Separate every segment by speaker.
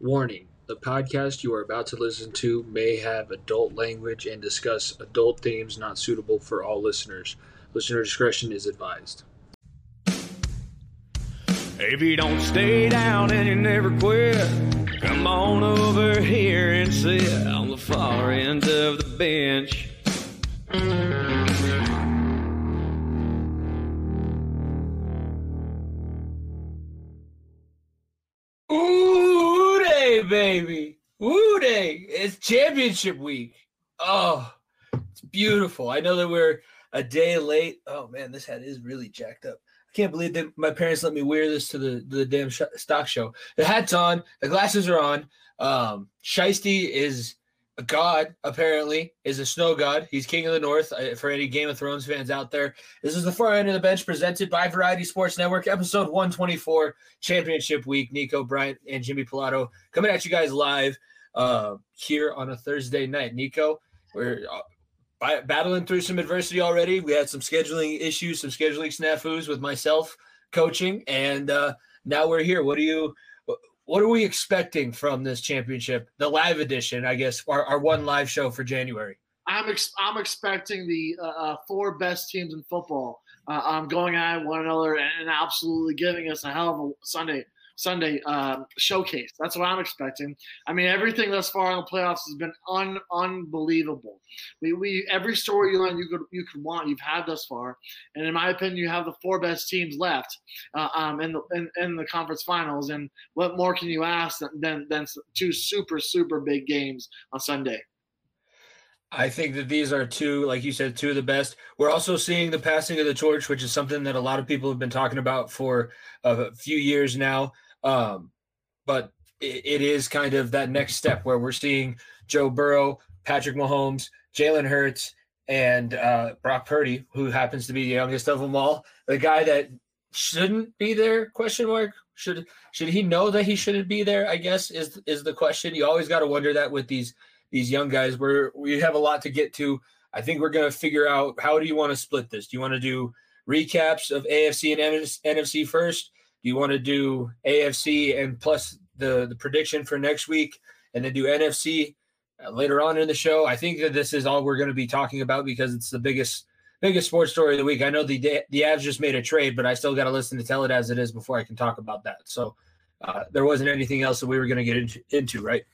Speaker 1: Warning the podcast you are about to listen to may have adult language and discuss adult themes not suitable for all listeners. Listener discretion is advised.
Speaker 2: If you don't stay down and you never quit, come on over here and sit on the far end of the bench.
Speaker 3: Baby. Woo day. It's championship week. Oh, it's beautiful. I know that we're a day late. Oh man, this hat is really jacked up. I can't believe that my parents let me wear this to the the damn sh- stock show. The hat's on, the glasses are on. Um, Shiesty is a god. Apparently, is a snow god. He's king of the north. Uh, for any Game of Thrones fans out there, this is the far end of the bench presented by Variety Sports Network, episode one twenty four, Championship Week. Nico Bryant and Jimmy Pilato coming at you guys live uh, here on a Thursday night. Nico, we're uh, battling through some adversity already. We had some scheduling issues, some scheduling snafus with myself coaching, and uh, now we're here. What do you? What are we expecting from this championship, the live edition? I guess our, our one live show for January.
Speaker 4: I'm ex- I'm expecting the uh, uh, four best teams in football uh, um, going at one another and, and absolutely giving us a hell of a Sunday Sunday uh, showcase. That's what I'm expecting. I mean, everything thus far in the playoffs has been un- unbelievable. We, we every storyline you could you could want you've had thus far, and in my opinion, you have the four best teams left uh, um, in the in, in, the conference finals. And what more can you ask than than two super super big games on Sunday?
Speaker 3: I think that these are two, like you said, two of the best. We're also seeing the passing of the torch, which is something that a lot of people have been talking about for a few years now. Um, but it, it is kind of that next step where we're seeing Joe Burrow, Patrick Mahomes, Jalen Hurts, and uh, Brock Purdy, who happens to be the youngest of them all, the guy that shouldn't be there? Question mark. Should should he know that he shouldn't be there? I guess is is the question. You always got to wonder that with these these young guys. We're we have a lot to get to. I think we're going to figure out how do you want to split this? Do you want to do recaps of AFC and NFC first? You want to do AFC and plus the the prediction for next week, and then do NFC uh, later on in the show? I think that this is all we're going to be talking about because it's the biggest biggest sports story of the week. I know the the Avs just made a trade, but I still got to listen to tell it as it is before I can talk about that. So uh, there wasn't anything else that we were going to get into, into, right?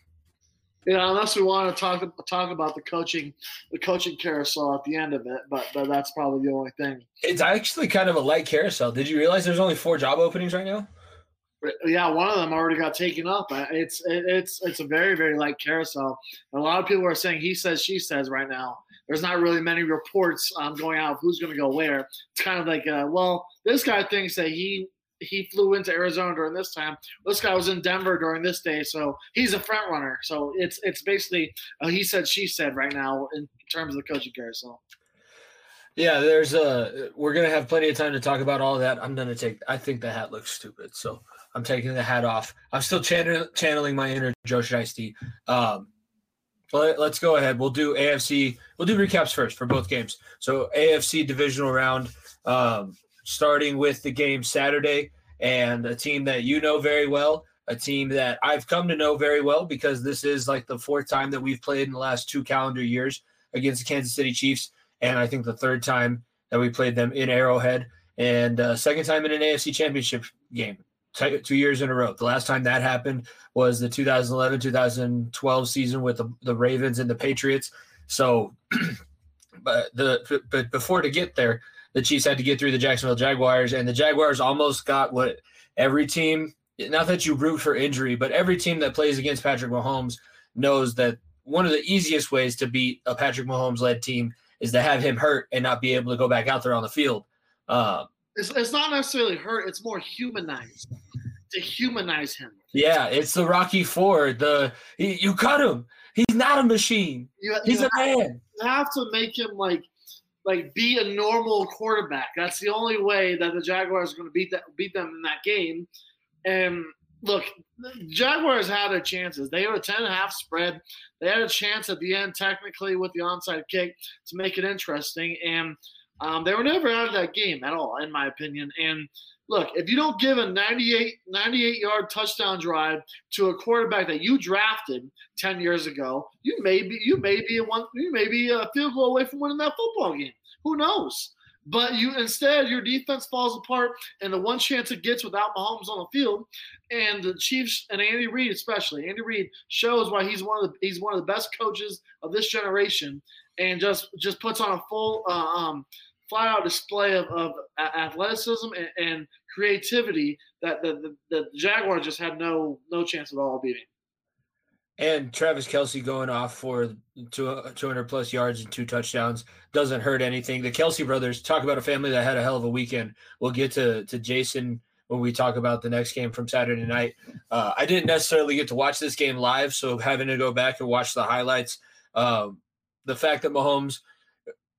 Speaker 4: Yeah, unless we want to talk talk about the coaching, the coaching carousel at the end of it, but but that's probably the only thing.
Speaker 3: It's actually kind of a light carousel. Did you realize there's only four job openings right now?
Speaker 4: Yeah, one of them already got taken up. It's it's it's a very very light carousel. a lot of people are saying he says she says right now. There's not really many reports um, going out of who's going to go where. It's kind of like, uh, well, this guy thinks that he he flew into Arizona during this time. This guy was in Denver during this day, so he's a front runner. So it's it's basically uh, he said she said right now in terms of the coaching carousel.
Speaker 3: Yeah, there's a. We're gonna have plenty of time to talk about all that. I'm gonna take. I think the hat looks stupid, so I'm taking the hat off. I'm still channel, channeling my inner Joe Shiesty. Um, but let's go ahead. We'll do AFC. We'll do recaps first for both games. So AFC divisional round. Um, starting with the game Saturday and a team that you know very well, a team that I've come to know very well because this is like the fourth time that we've played in the last two calendar years against the Kansas City Chiefs. And I think the third time that we played them in Arrowhead and uh, second time in an AFC championship game, two years in a row. The last time that happened was the 2011 2012 season with the, the Ravens and the Patriots. So, but the but before to get there, the Chiefs had to get through the Jacksonville Jaguars, and the Jaguars almost got what every team, not that you root for injury, but every team that plays against Patrick Mahomes knows that one of the easiest ways to beat a Patrick Mahomes led team is to have him hurt and not be able to go back out there on the field. Um,
Speaker 4: it's, it's not necessarily hurt, it's more humanized to humanize him.
Speaker 3: Yeah, it's the Rocky Four. The he, you cut him. He's not a machine. You, He's you a man.
Speaker 4: You have to make him like like be a normal quarterback. That's the only way that the Jaguars are going to beat that beat them in that game. And look, Jaguars had their chances. They were a 10 and a half spread. They had a chance at the end, technically, with the onside kick to make it interesting. And Um, they were never out of that game at all, in my opinion. And look, if you don't give a 98, 98 yard touchdown drive to a quarterback that you drafted 10 years ago, you may be you may be a one you may be a field goal away from winning that football game. Who knows? But you instead your defense falls apart, and the one chance it gets without Mahomes on the field, and the Chiefs and Andy Reid especially, Andy Reid shows why he's one of the he's one of the best coaches of this generation, and just just puts on a full uh, um, flat out display of, of athleticism and, and creativity that the, the, the Jaguars just had no no chance at all beating.
Speaker 3: And Travis Kelce going off for 200 plus yards and two touchdowns doesn't hurt anything. The Kelce brothers talk about a family that had a hell of a weekend. We'll get to, to Jason when we talk about the next game from Saturday night. Uh, I didn't necessarily get to watch this game live, so having to go back and watch the highlights. Um, the fact that Mahomes,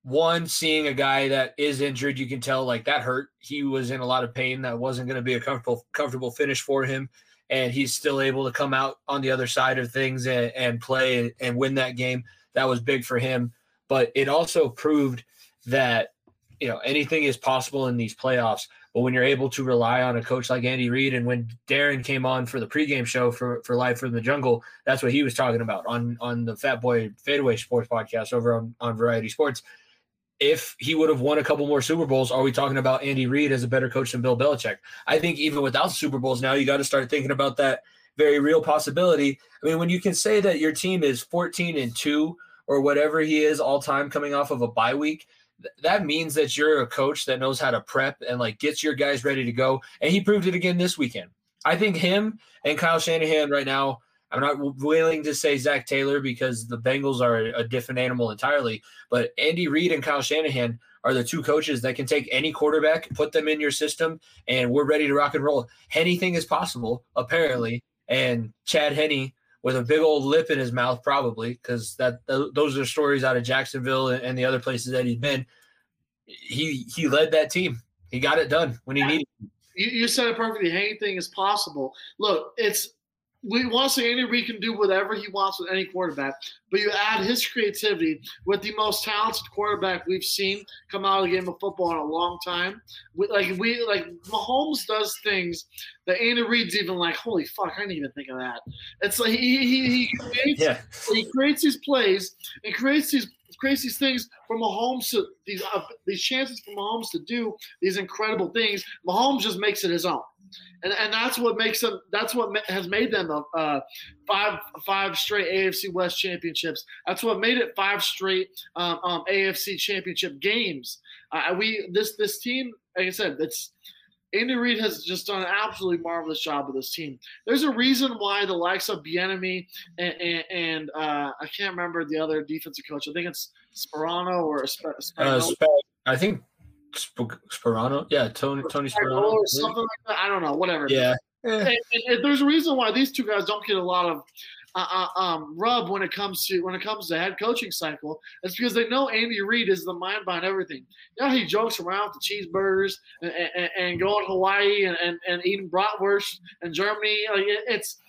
Speaker 3: one, seeing a guy that is injured, you can tell like that hurt. He was in a lot of pain. That wasn't going to be a comfortable comfortable finish for him and he's still able to come out on the other side of things and, and play and win that game. That was big for him. But it also proved that you know anything is possible in these playoffs. But when you're able to rely on a coach like Andy Reid, and when Darren came on for the pregame show for for Live from the Jungle, that's what he was talking about on on the Fat Boy Fadeaway Sports podcast over on on Variety Sports if he would have won a couple more Super Bowls, are we talking about Andy Reid as a better coach than Bill Belichick? I think even without Super Bowls now, you got to start thinking about that very real possibility. I mean, when you can say that your team is 14 and 2 or whatever he is all time coming off of a bye week, th- that means that you're a coach that knows how to prep and like gets your guys ready to go. And he proved it again this weekend. I think him and Kyle Shanahan right now I'm not willing to say Zac Taylor because the Bengals are a different animal entirely. But Andy Reid and Kyle Shanahan are the two coaches that can take any quarterback, put them in your system, and we're ready to rock and roll. Anything is possible, apparently. And Chad Henne with a big old lip in his mouth, probably because that those are stories out of Jacksonville and the other places that he's been. He he led that team. He got it done when he needed.
Speaker 4: You, you said it perfectly. Anything is possible. Look, it's we want to say Andy Reid can do whatever he wants with any quarterback, but you add his creativity with the most talented quarterback we've seen come out of the game of football in a long time. We, like we like Mahomes does things that Andy Reid's even like, holy fuck, I didn't even think of that. It's like he he, he creates yeah. he creates these plays and creates these creates these things for Mahomes to these uh, these chances for Mahomes to do these incredible things. Mahomes just makes it his own and and that's what makes them. That's what has made them a, uh, five five straight AFC West championships. That's what made it five straight um, um, AFC championship games. Uh, we this this team, like I said, it's Andy Reid has just done an absolutely marvelous job with this team. There's a reason why the likes of Bieniemy and, and, and uh, I can't remember the other defensive coach. I think it's Sparano or
Speaker 3: uh, I think Sp- Sparano, yeah, Tony Tony Sparano,
Speaker 4: or something like that. I don't know, whatever.
Speaker 3: Yeah,
Speaker 4: and, and, and there's a reason why these two guys don't get a lot of uh, uh, um, rub when it comes to when it comes to head coaching cycle. It's because they know Andy Reid is the mind behind everything. Yeah, he jokes around with the cheeseburgers and, and, and going to Hawaii and, and, and eating bratwurst in Germany. Like it, it's.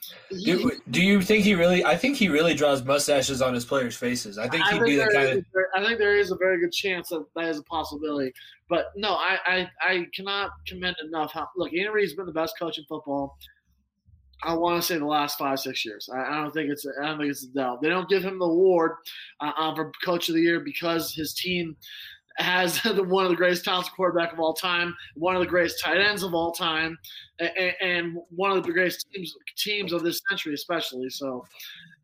Speaker 3: Do, do you think he really? I think he really draws mustaches on his players' faces. I think he'd I think be the kind of.
Speaker 4: I think there is a very good chance that that is a possibility. But no, I I, I cannot commend enough how look. Andy Reid's been the best coach in football. I want to say the last five six years. I, I, don't think it's I don't think it's a doubt. They don't give him the award uh, um, for coach of the year because his team has the, one of the greatest talented quarterback of all time, one of the greatest tight ends of all time, and, and one of the greatest teams teams of this century, especially. So,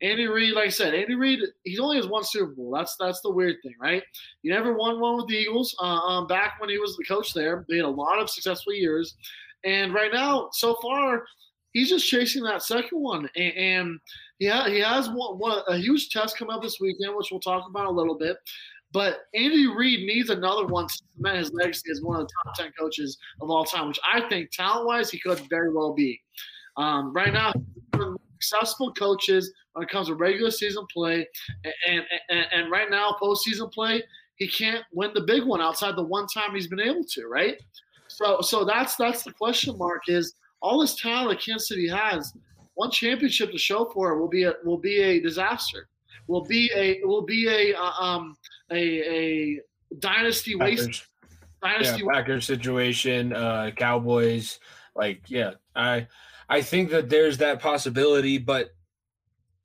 Speaker 4: Andy Reid, like I said, Andy Reid, he only has one Super Bowl. That's that's the weird thing, right? He never won one with the Eagles. Uh, um, back when he was the coach there, they had a lot of successful years, and right now, so far he's just chasing that second one. And, and he, ha- he has one, one, a huge test coming up this weekend, which we'll talk about a little bit. But Andy Reid needs another one to cement his legacy as one of the top 10 coaches of all time, which I think talent wise, he could very well be. Um, right now, successful coaches when it comes to regular season play. And, and, and right now, postseason play, he can't win the big one outside the one time he's been able to, right? So, so that's that's the question mark is all this talent that Kansas City has, one championship to show for it will be a will be a disaster. Will be a will be a uh, um a a dynasty waste. Dynasty.
Speaker 3: yeah, Packers situation, uh, Cowboys. Like, yeah, I I think that there's that possibility, but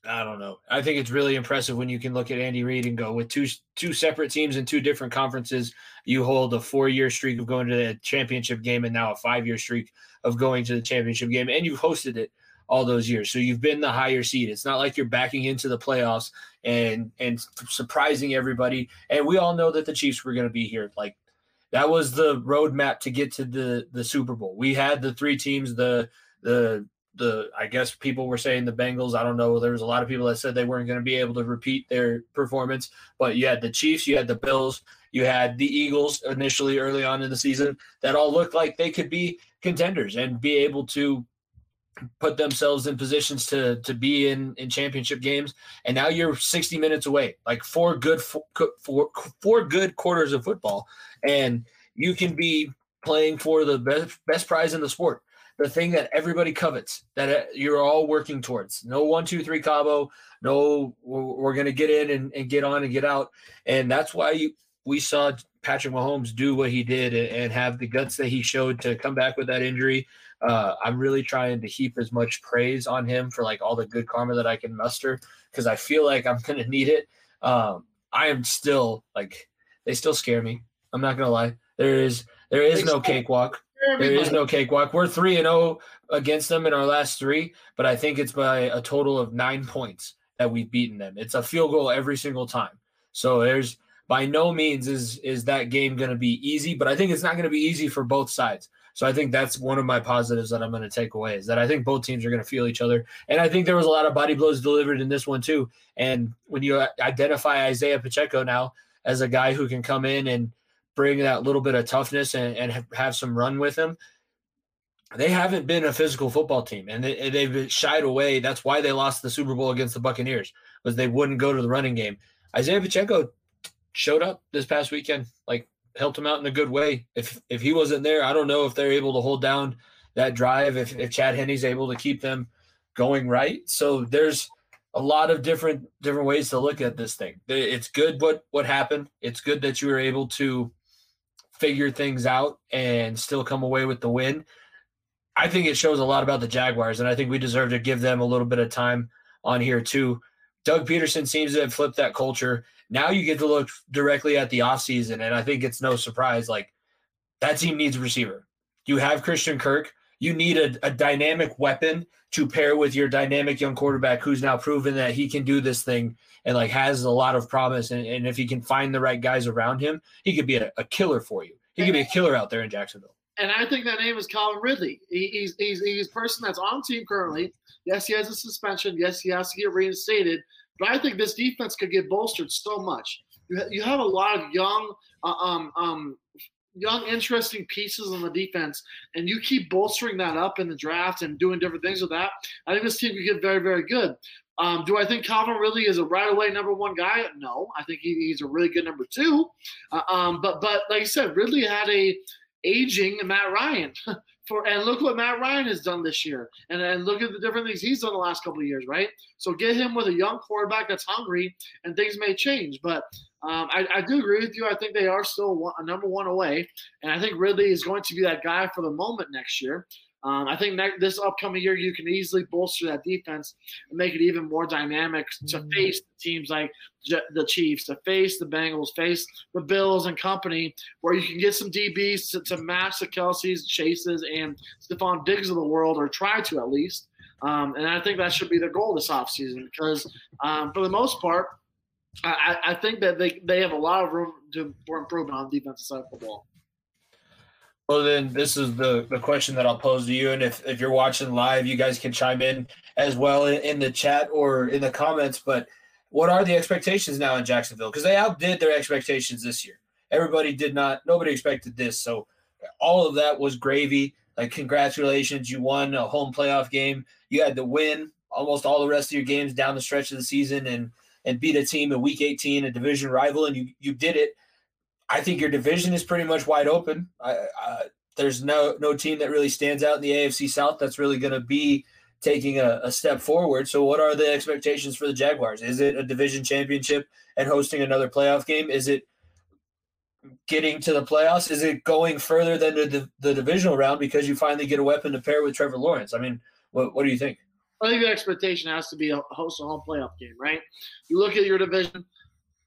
Speaker 3: I don't know. I think it's really impressive when you can look at Andy Reid and go with two two separate teams in two different conferences. You hold a four year streak of going to the championship game, and now a five year streak of going to the championship game, and you've hosted it all those years. So you've been the higher seed. It's not like you're backing into the playoffs and and surprising everybody. And we all know that the Chiefs were going to be here. Like that was the roadmap to get to the the Super Bowl. We had the three teams, the the the I guess people were saying the Bengals. I don't know. There was a lot of people that said they weren't going to be able to repeat their performance, but you had the Chiefs, you had the Bills, you had the Eagles initially early on in the season that all looked like they could be contenders and be able to put themselves in positions to to be in in championship games. And now you're 60 minutes away like four good four, four, four good quarters of football. And you can be playing for the best best prize in the sport the thing that everybody covets that uh, you're all working towards. No one two three cabo no we're, going to get in and, and get on and get out. And that's why you, we saw patrick mahomes do what he did and, have the guts that he showed to come back with that injury uh, I'm really trying to heap as much praise on him for like all the good karma that I can muster because I feel like I'm gonna need it. Um, I am still like they still scare me. I'm not gonna lie. There is there is no cakewalk. There is no cakewalk. We're three and zero oh against them in our last three, but I think it's by a total of nine points that we've beaten them. It's a field goal every single time. So there's by no means is is that game going to be easy, but I think it's not going to be easy for both sides. So I think that's one of my positives that I'm going to take away is that I think both teams are going to feel each other. And I think there was a lot of body blows delivered in this one too. And when you uh, identify Isaiah Pacheco now as a guy who can come in and bring that little bit of toughness and, and have some run with him, they haven't been a physical football team and they, they've shied away. That's why they lost the Super Bowl against the Buccaneers was they wouldn't go to the running game. Isaiah Pacheco showed up this past weekend. Like helped him out in a good way. If if he wasn't there, I don't know if they're able to hold down that drive. If if Chad Henne's able to keep them going right, so there's a lot of different different ways to look at this thing. It's good what what happened. It's good that you were able to figure things out and still come away with the win. I think it shows a lot about the Jaguars, and I think we deserve to give them a little bit of time on here too. Doug Pederson seems to have flipped that culture. Now you get to look directly at the offseason, and I think it's no surprise. Like that team needs a receiver. You have Christian Kirk. You need a, a dynamic weapon to pair with your dynamic young quarterback who's now proven that he can do this thing and like has a lot of promise. And, and if he can find the right guys around him, he could be a, a killer for you. He could be a killer out there in Jacksonville.
Speaker 4: And I think that name is Calvin Ridley. He, he's, he's he's a person that's on team currently. Yes, he has a suspension. Yes, he has to get reinstated. But I think this defense could get bolstered so much. You, ha- you have a lot of young, uh, um, um, young, interesting pieces on the defense, and you keep bolstering that up in the draft and doing different things with that. I think this team could get very, very good. Um, do I think Calvin really is a right away number one guy? No, I think he, he's a really good number two. Uh, um, but but like I said, Ridley had a aging Matt Ryan. for and look what Matt Ryan has done this year, and and look at the different things he's done the last couple of years, right? So get him with a young quarterback that's hungry, and things may change. But um, I, I, do agree with you. I think they are still a number one away, and I think Ridley is going to be that guy for the moment next year. Um, I think next, this upcoming year you can easily bolster that defense and make it even more dynamic to mm. face teams like the Chiefs, to face the Bengals, face the Bills and company, where you can get some DBs to, to match the Kelces, Chases, and Stefon Diggs of the world, or try to at least. Um, and I think that should be their goal this offseason because, um, for the most part, I, I, think that they, they have a lot of room to, for improvement on the defensive side of the ball.
Speaker 3: Well, then this is the, the question that I'll pose to you. And if, if you're watching live, you guys can chime in as well in, in the chat or in the comments. But what are the expectations now in Jacksonville? Because they outdid their expectations this year. Everybody did not, nobody expected this. So all of that was gravy. Like, congratulations, you won a home playoff game. You had to win almost all the rest of your games down the stretch of the season and and beat a team in week 18, a division rival, and you you did it I think your division is pretty much wide open. I, I, there's no no team that really stands out in the AFC South that's really going to be taking a, a, step forward. So, what are the expectations for the Jaguars? Is it a division championship and hosting another playoff game? Is it getting to the playoffs? Is it going further than the, the divisional round because you finally get a weapon to pair with Trevor Lawrence? I mean, what, what do you think?
Speaker 4: I think the expectation has to be a host a home playoff game, right? You look at your division.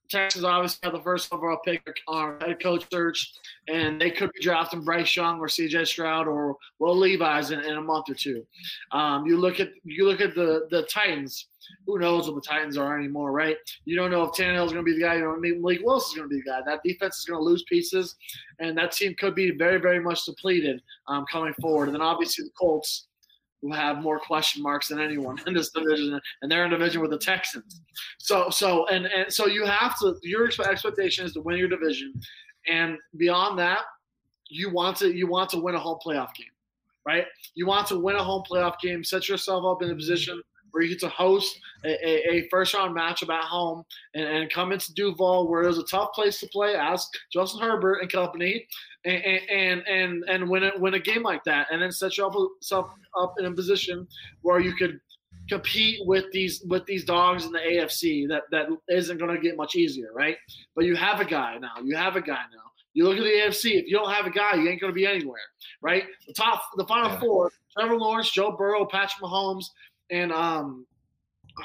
Speaker 4: Texas obviously had the first overall pick on head coach search, and they could be drafting Bryce Young or C.J. Stroud or Will Levis in, in a month or two. Um, you look at you look at the the Titans. Who knows what the Titans are anymore, right? You don't know if Tannehill is going to be the guy. You don't know Malik Willis is going to be the guy. That defense is going to lose pieces, and that team could be very, very much depleted um, coming forward. And then obviously the Colts who have more question marks than anyone in this division, and they're in division with the Texans. So, so, and and so you have to. Your expectation is to win your division, and beyond that, you want to you want to win a home playoff game, right? You want to win a home playoff game, set yourself up in a position where you get to host a, a, a first round matchup at home and, and, come into Duval, where it was a tough place to play. Ask Justin Herbert and company, and and and, and win it win a game like that, and then set yourself up in a position where you could compete with these with these dogs in the AFC. That that isn't going to get much easier, right? But you have a guy now. You have a guy now. You look at the AFC. If you don't have a guy, you ain't going to be anywhere, right? The top, the final yeah. four: Trevor Lawrence, Joe Burrow, Patrick Mahomes, and um, oh,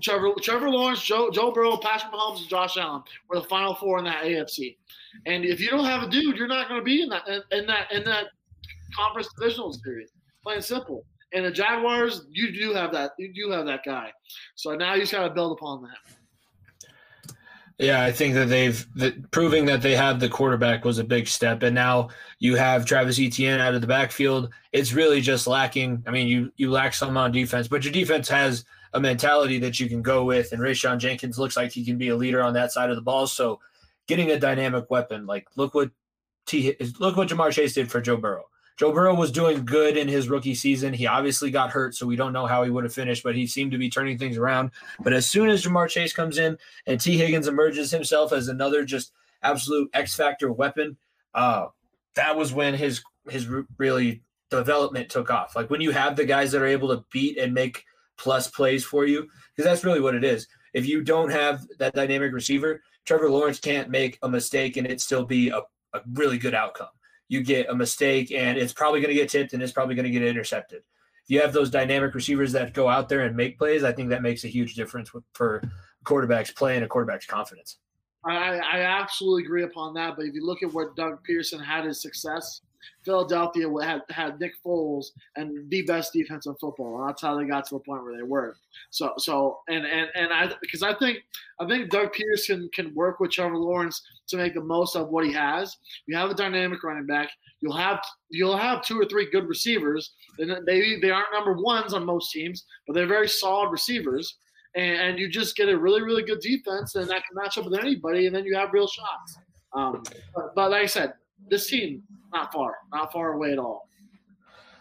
Speaker 4: Trevor, Trevor Lawrence, Joe, Joe Burrow, Patrick Mahomes, and Josh Allen were the final four in that AFC. And if you don't have a dude, you're not going to be in that in that in that conference divisional series. Plain and simple. And the Jaguars, you do have that. You do have that guy. So now you just got to build upon that.
Speaker 3: Yeah, I think that they've that proving that they have the quarterback was a big step, and now you have Travis Etienne out of the backfield. It's really just lacking. I mean, you you lack some on defense, but your defense has a mentality that you can go with, and Rayshawn Jenkins looks like he can be a leader on that side of the ball. So, getting a dynamic weapon like look what T look what Ja'Marr Chase did for Joe Burrow. Joe Burrow was doing good in his rookie season. He obviously got hurt, so we don't know how he would have finished, but he seemed to be turning things around. But as soon as Ja'Marr Chase comes in and Tee Higgins emerges himself as another just absolute X factor weapon, uh, that was when his his really development took off. Like when you have the guys that are able to beat and make plus plays for you, because that's really what it is. If you don't have that dynamic receiver, Trevor Lawrence can't make a mistake and it still be a, a really good outcome you get a mistake and it's probably going to get tipped and it's probably going to get intercepted. If you have those dynamic receivers that go out there and make plays, I think that makes a huge difference for quarterbacks play and a quarterback's confidence.
Speaker 4: I, I absolutely agree upon that. But if you look at where Doug Pederson had his success, Philadelphia had, had Nick Foles and the best defense in football, and that's how they got to the point where they were. So, so, and and and I because I think I think Doug Pederson can work with Trevor Lawrence to make the most of what he has. You have a dynamic running back. You'll have you'll have two or three good receivers, and maybe they aren't number ones on most teams, but they're very solid receivers. And, and you just get a really really good defense, and that can match up with anybody, and then you have real shots. Um, but, but like I said, this team not far, not far away at all.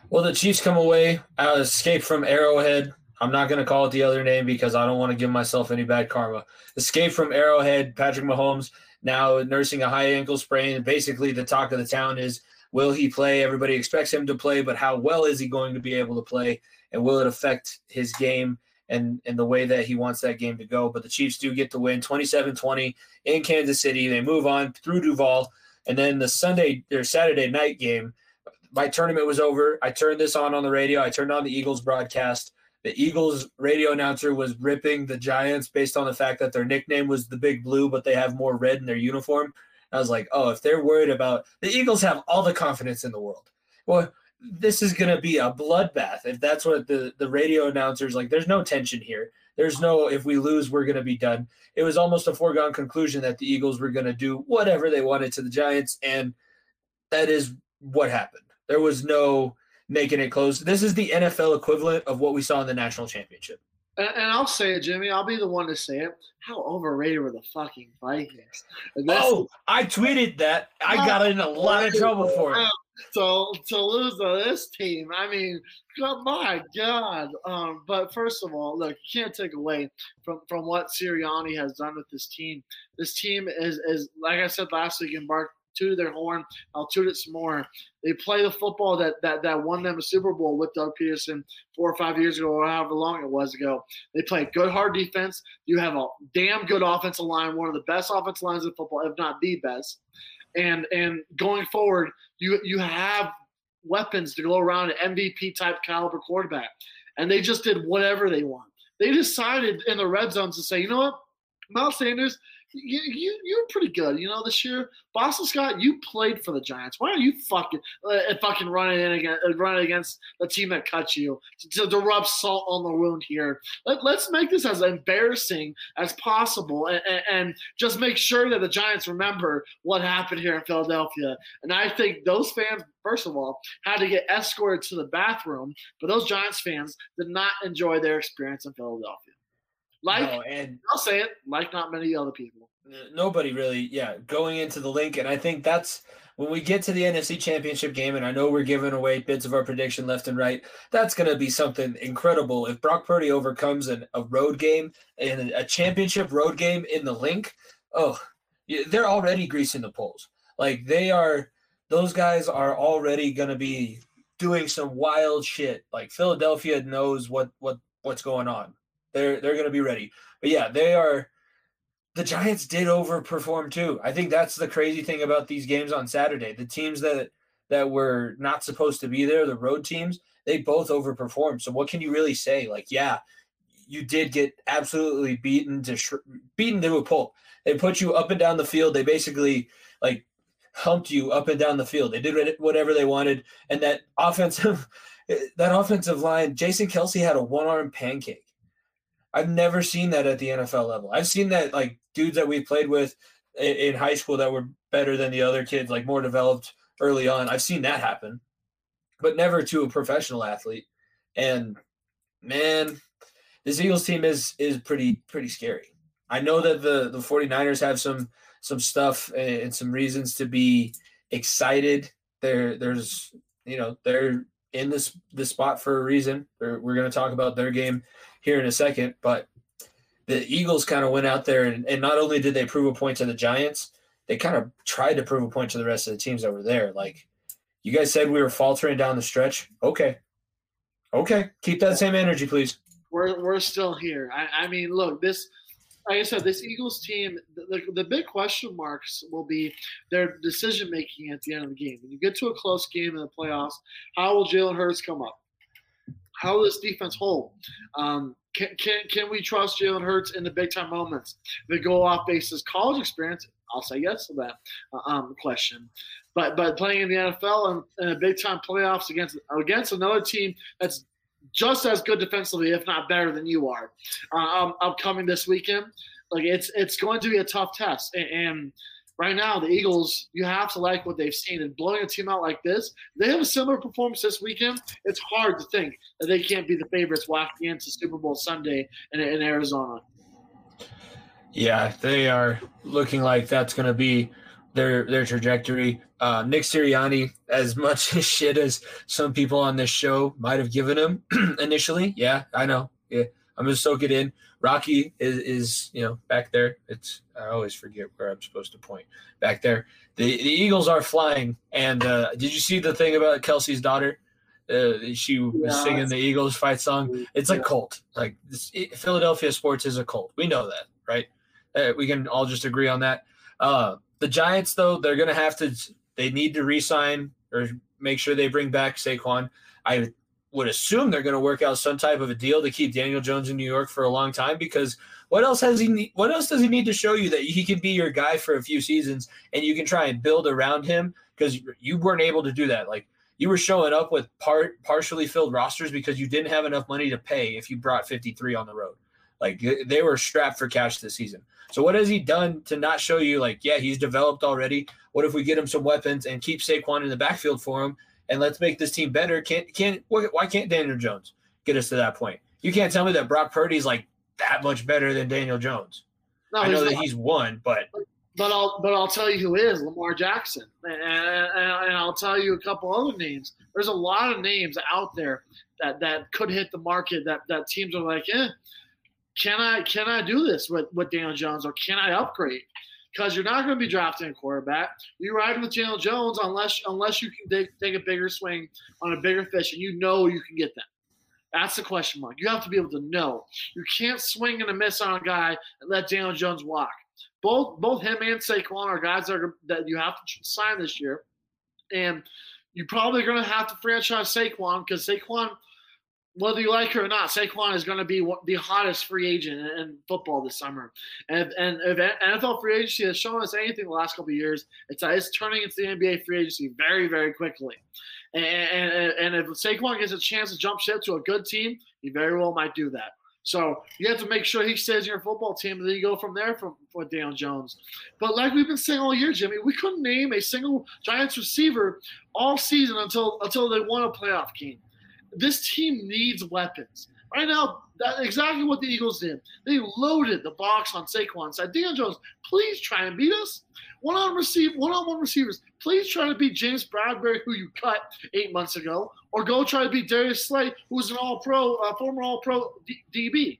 Speaker 3: Well, the Chiefs come away, uh, escape from Arrowhead. I'm not going to call it the other name because I don't want to give myself any bad karma. Escape from Arrowhead, Patrick Mahomes now nursing a high ankle sprain. Basically, the talk of the town is will he play? Everybody expects him to play, but how well is he going to be able to play? And will it affect his game and, and the way that he wants that game to go? But the Chiefs do get the win 27 20 in Kansas City. They move on through Duval. And then the Sunday or Saturday night game, my tournament was over. I turned this on on the radio. I turned on the Eagles broadcast. The Eagles radio announcer was ripping the Giants based on the fact that their nickname was the Big Blue, but they have more red in their uniform. I was like, oh, if they're worried about the Eagles, have all the confidence in the world. Well, this is going to be a bloodbath. If that's what the the radio announcers like, there's no tension here. There's no if we lose, we're going to be done. It was almost a foregone conclusion that the Eagles were going to do whatever they wanted to the Giants, and that is what happened. There was no making it close. This is the NFL equivalent of what we saw in the national championship.
Speaker 4: And, and I'll say it, Jimmy. I'll be the one to say it. How overrated were the fucking Vikings?
Speaker 3: Oh, I tweeted that. I oh, got in a lot of trouble for it.
Speaker 4: So to lose to this team, I mean, my God. Um, but first of all, look, you can't take away from, from what Sirianni has done with this team. This team is is like I said last week Mark tooted their horn. I'll toot it some more. They play the football that that that won them a Super Bowl with Doug Pederson four or five years ago, or however long it was ago. They play good hard defense. You have a damn good offensive line, one of the best offensive lines in football, if not the best. And and going forward, you you have weapons to go around an MVP type caliber quarterback. And they just did whatever they want. They decided in the red zones to say, you know what, Miles Sanders, you, you you're pretty good. You know, this year, Boston Scott, you played for the Giants. Why are you fucking uh, fucking running in against uh, running against the team that cut you to, to, rub salt on the wound here? Let, us make this as embarrassing as possible, and, and, and just make sure that the Giants remember what happened here in Philadelphia. And I think those fans, first of all, had to get escorted to the bathroom, but those Giants fans did not enjoy their experience in Philadelphia. Like, no, and I'll say it, like not many other people.
Speaker 3: Nobody really, yeah, going into the Linc. And I think that's when we get to the NFC championship game, and I know we're giving away bits of our prediction left and right. That's going to be something incredible. If Brock Purdy overcomes an, a road game and a championship road game in the Linc, oh, they're already greasing the poles. Like they are, those guys are already going to be doing some wild shit. Like Philadelphia knows what what what's going on. They're they're going to be ready. But yeah, they are. The Giants did overperform too. I think that's the crazy thing about these games on Saturday. The teams that that were not supposed to be there, the road teams, they both overperformed. So what can you really say? Like, yeah, you did get absolutely beaten to sh- beaten to a pulp. They put you up and down the field. They basically like humped you up and down the field. They did whatever they wanted, and that offensive that offensive line, Jason Kelsey had a one arm pancake. I've never seen that at the NFL level. I've seen that like dudes that we played with in, high school that were better than the other kids, like more developed early on. I've seen that happen, but never to a professional athlete. And man, this Eagles team is is pretty pretty scary. I know that the the 49ers have some some stuff and some reasons to be excited. There there's you know, they're in this this spot for a reason. They're, we're going to talk about their game here in a second. But the Eagles kind of went out there and, and not only did they prove a point to the Giants, they kind of tried to prove a point to the rest of the teams over there. Like you guys said, we were faltering down the stretch. Okay, okay, keep that same energy, please.
Speaker 4: We're we're still here. I, I mean, look, this like I said, this Eagles team, the, the, big question marks will be their decision making at the end of the game. When you get to a close game in the playoffs, how will Jalen Hurts come up? How will this defense hold? Um, can, can, can we trust Jalen Hurts in the big time moments? The go off basis college experience, I'll say yes to that uh, um, question. But but playing in the NFL and, in a big time playoffs against against another team that's just as good defensively, if not better than you are, uh, um, upcoming this weekend. Like it's it's going to be a tough test, and, and right now the Eagles, you have to like what they've seen. And blowing a team out like this, they have a similar performance this weekend. It's hard to think that they can't be the favorites walking into Super Bowl Sunday in, in Arizona.
Speaker 3: Yeah, they are looking like that's going to be their their trajectory. Uh, Nick Sirianni, as much as shit as some people on this show might have given him initially, yeah, I know. Yeah, I'm gonna soak it in. Rocky is, is you know back there. It's I always forget where I'm supposed to point. Back there, the the Eagles are flying. And uh, did you see the thing about Kelce's daughter? Uh, she was yeah, singing the Eagles fight song. It's a cult. Like this, it, Philadelphia sports is a cult. We know that, right? Uh, we can all just agree on that. Uh, the Giants, though, they're going to have to. They need to re-sign or make sure they bring back Saquon. I would assume they're going to work out some type of a deal to keep Daniel Jones in New York for a long time because what else has he what else does he need to show you that he can be your guy for a few seasons and you can try and build around him because you weren't able to do that like you were showing up with part partially filled rosters because you didn't have enough money to pay if you brought 53 on the road like they were strapped for cash this season so what has he done to not show you like yeah he's developed already what if we get him some weapons and keep Saquon in the backfield for him and let's make this team better. Can't can't why can't Daniel Jones get us to that point? You can't tell me that Brock Purdy's like that much better than Daniel Jones. No, I know that not. he's one, but
Speaker 4: but I'll but I'll tell you who is Lamar Jackson, and, and, and, I'll tell you a couple other names. There's a lot of names out there that that could hit the market that that teams are like, eh, can I can I do this with with Daniel Jones or can I upgrade? because you're not going to be drafting a quarterback. You ride with Daniel Jones unless unless you can take, take a bigger swing on a bigger fish and you know you can get them. That's the question mark. You have to be able to know. You can't swing and a miss on a guy and let Daniel Jones walk. Both both him and Saquon are guys that, are, that you have to sign this year, and you're probably going to have to franchise Saquon because Saquon – whether you like it or not, Saquon is going to be the hottest free agent in, football this summer. And, and if NFL free agency has shown us anything the last couple years, it's that it's turning into the NBA free agency very, very quickly. And, and, and if Saquon gets a chance to jump ship to a good team, he very well might do that. So you have to make sure he stays in your football team, and then you go from there for, for Daniel Jones. But like we've been saying all year, Jimmy, we couldn't name a single Giants receiver all season until until they won a playoff game this team needs weapons. Right now, that's exactly what the Eagles did. They loaded the box on Saquon. Said, Dan Jones, please try and beat us. One on receive, one on one receivers. Please try to beat James Bradberry, who you cut eight months ago, or go try to beat Darius Slay, who's an All Pro, uh, former All Pro D- DB.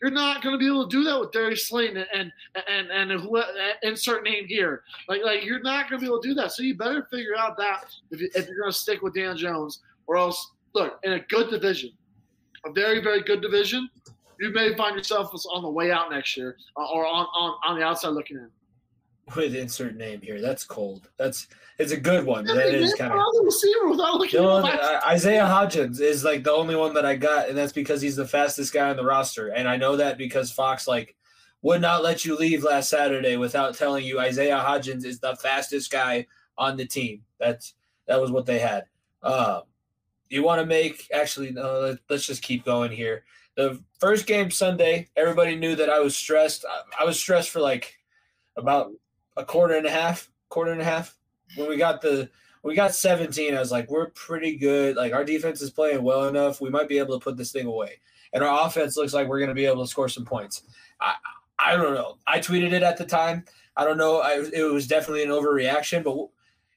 Speaker 4: You're not going to be able to do that with Darius Slay and and and, and who, insert name here. Like like you're not going to be able to do that. So you better figure out that if, if you're going to stick with Dan Jones, or else look, in a good division, a very, very good division, you may find yourself on the way out next year uh, or on, on, on the outside looking in.
Speaker 3: With insert name here, that's cold. That's it's a good one. But that is kind of
Speaker 4: receiver without looking.
Speaker 3: You uh, Isaiah Hodgins is like the only one that I got, and that's because he's the fastest guy on the roster, and I know that because Fox like would not let you leave last Saturday without telling you Isaiah Hodgins is the fastest guy on the team. That's that was what they had. Um, you want to make actually no let's just keep going here. The first game sunday everybody knew that i was stressed. I was stressed for like about a quarter and a half quarter and a half. When we got the we got 17 i was like we're pretty good. Like our defense is playing well enough. We might be able to put this thing away. And our offense looks like we're going to be able to score some points. I i don't know. I tweeted it at the time. I don't know. I, it was definitely an overreaction but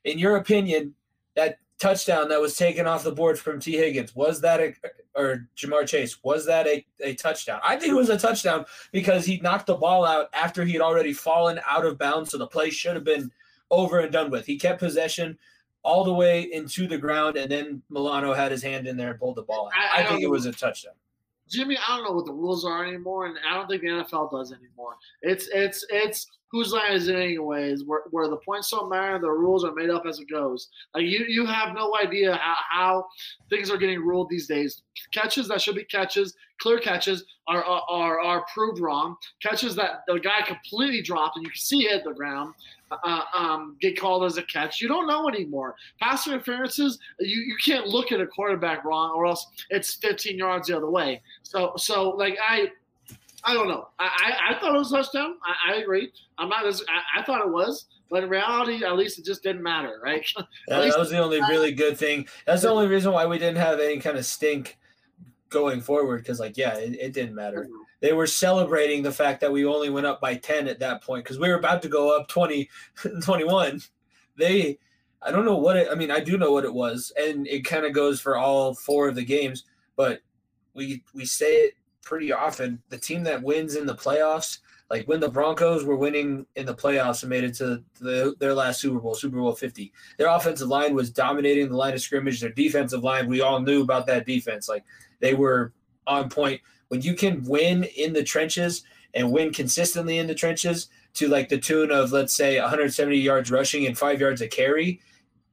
Speaker 3: in your opinion that touchdown that was taken off the board from Tee Higgins was that a or Ja'Marr Chase was that a, a touchdown? I think it was a touchdown because he knocked the ball out after he had already fallen out of bounds, so the play should have been over and done with. He kept possession all the way into the ground, and then Milano had his hand in there and pulled the ball out. I, I, I think it was a touchdown.
Speaker 4: Jimmy, I don't know what the rules are anymore, and I don't think the NFL does anymore. It's it's it's whose line is it anyways? Where, where the points don't matter, the rules are made up as it goes. Like you, you have no idea how, how things are getting ruled these days. Catches that should be catches, clear catches, are are, are are proved wrong. Catches that the guy completely dropped and you can see it hit the ground. Uh, um, get called as a catch. You don't know anymore. Pass interferences, you, you can't look at a quarterback wrong, or else it's 15 yards the other way. So so like I I don't know. I, I, I thought it was a touchdown. I, I agree. I'm not as I, I, thought it was, but in reality, at least it just didn't matter, right?
Speaker 3: that, that was the only really good thing. That's the only reason why we didn't have any kind of stink going forward. Because like, yeah, it, it didn't matter. They were celebrating the fact that we only went up by 10 at that point because we were about to go up 20, 21. They, I don't know what it. I mean, I do know what it was, and it kind of goes for all four of the games. But we we say it pretty often. The team that wins in the playoffs, like when the Broncos were winning in the playoffs and made it to the, their last Super Bowl, Super Bowl 50, their offensive line was dominating the line of scrimmage. Their defensive line, we all knew about that defense. Like they were on point. When you can win in the trenches and win consistently in the trenches to like the tune of, let's say, 170 yards rushing and five yards a carry,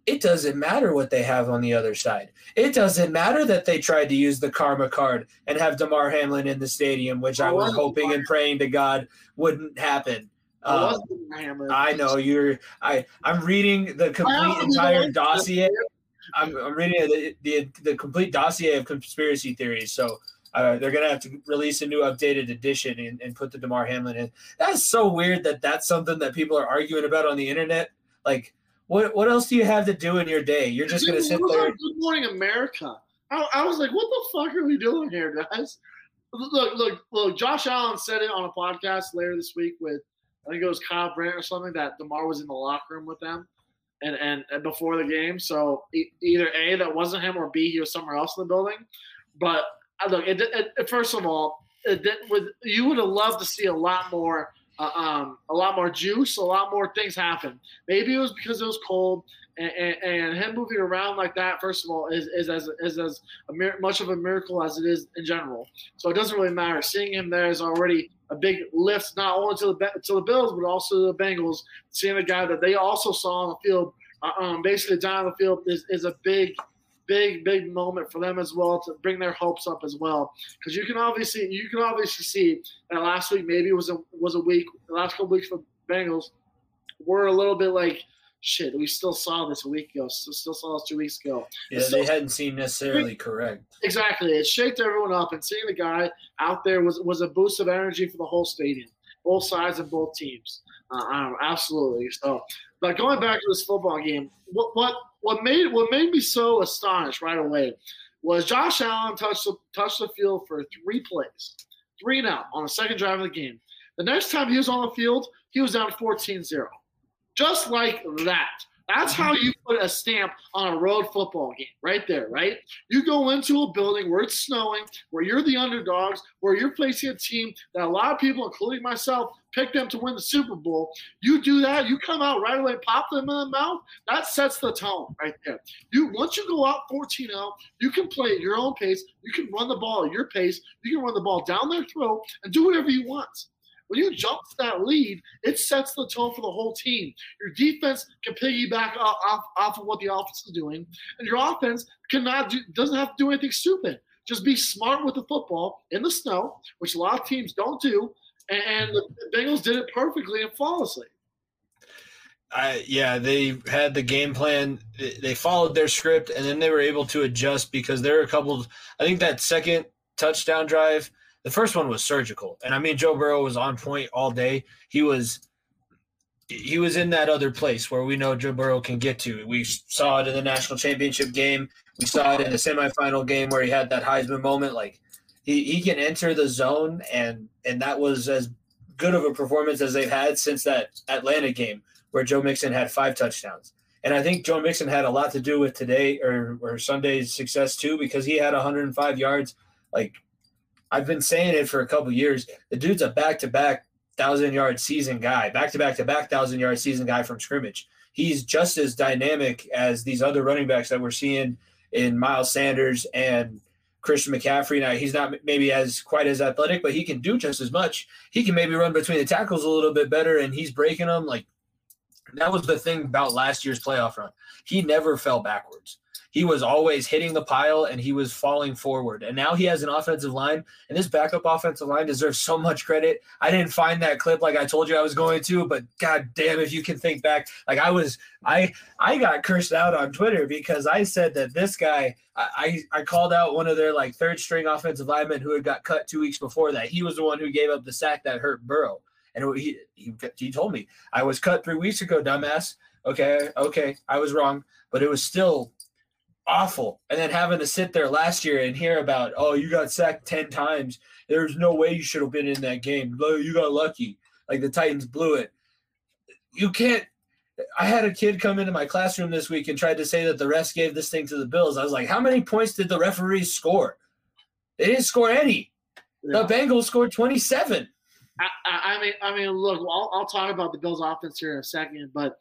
Speaker 3: it doesn't matter what they have on the other side. It doesn't matter that they tried to use the karma card and have Damar Hamlin in the stadium, which I was hoping and praying to God wouldn't happen. Uh, I know you're. I I'm reading the complete entire dossier. I'm, I'm reading the, the the complete dossier of conspiracy theories. So uh, they're gonna have to release a new updated edition and, and put the Damar Hamlin in. That's so weird that that's something that people are arguing about on the internet. Like what what else do you have to do in your day? You're just gonna sit there.
Speaker 4: Good Morning America. I, I, was like, what the fuck are we doing here, guys? Look, look, look. Josh Allen said it on a podcast later this week with I think it was Kyle Brandt or something that Damar was in the locker room with them, and and, and before the game. So e- either a that wasn't him or b he was somewhere else in the building. But look, it, it, first of all, it, with you would have loved to see a lot more uh, um, a lot more juice, a lot more things happen. Maybe it was because it was cold, and, and, and him moving around like that, first of all, is, is as is as a, much of a miracle as it is in general. So it doesn't really matter. Seeing him there is already a big lift, not only to the to the Bills, but also the Bengals. Seeing a guy that they also saw on the field, uh, um, basically down the field, is, is a big big, big moment for them as well to bring their hopes up as well. Because you can obviously you can obviously see that last week maybe was a was a week. The last couple weeks for Bengals were a little bit like shit. We still saw this a week ago. Still, still saw this two weeks ago.
Speaker 3: Yeah, they hadn't seen necessarily correct.
Speaker 4: Exactly. It shaked everyone up, and seeing the guy out there was was a boost of energy for the whole stadium, both sides of both teams. Uh, absolutely. So, but going back to this football game, what what what made what made me so astonished right away was Josh Allen touched the, touched the field for three plays, three and out on the second drive of the game. The next time he was on the field, he was down 14-0. Just like that. That's how you put a stamp on a road football game, right there, right? You go into a building where it's snowing, where you're the underdogs, where you're facing a team that a lot of people, including myself, picked them to win the Super Bowl. You do that, you come out right away, pop them in the mouth. That sets the tone right there. You once you go out 14-0, you can play at your own pace. You can run the ball at your pace. You can run the ball down their throat and do whatever you want. When you jump to that lead, it sets the tone for the whole team. Your defense can piggyback off, off, of what the offense is doing, and your offense cannot do, doesn't have to do anything stupid. Just be smart with the football in the snow, which a lot of teams don't do, and, the Bengals did it perfectly and flawlessly.
Speaker 3: I, yeah, they had the game plan. They followed their script, and then they were able to adjust because there were a couple. I think that second touchdown drive the first one was surgical, and I mean Joe Burrow was on point all day. He was he was in that other place where we know Joe Burrow can get to. We saw it in the national championship game. We saw it in the semifinal game where he had that Heisman moment. Like he, he can enter the zone, and and that was as good of a performance as they've had since that Atlanta game where Joe Mixon had five touchdowns. And I think Joe Mixon had a lot to do with today or, or Sunday's success too, because he had 105 yards. Like I've been saying it for a couple years. The dude's a back to back thousand yard season guy, back to back to back thousand yard season guy from scrimmage. He's just as dynamic as these other running backs that we're seeing in Miles Sanders and Christian McCaffrey. Now he's not maybe as quite as athletic, but he can do just as much. He can maybe run between the tackles a little bit better, and he's breaking them. Like that was the thing about last year's playoff run. He never fell backwards he was always hitting the pile and he was falling forward. And now he has an offensive line, and this backup offensive line deserves so much credit. I didn't find that clip like I told you I was going to, but god damn, if you can think back, like I was, I I got cursed out on Twitter because I said that this guy, I I, called out one of their like third string offensive linemen who had got cut two weeks before that. He was the one who gave up the sack that hurt Burrow. And he, he, he told me I was cut three weeks ago, dumbass. Okay, okay, I was wrong, but it was still awful. And then having to sit there last year and hear about, oh, you got sacked 10 times. There's no way you should have been in that game. You got lucky. Like the Titans blew it. You can't. I had a kid come into my classroom this week and tried to say that the refs gave this thing to the Bills. I was like, how many points did the referees score? They didn't score any. Yeah. The Bengals scored 27.
Speaker 4: I, I, mean, I mean, look, I'll, I'll talk about the Bills' offense here in a second, but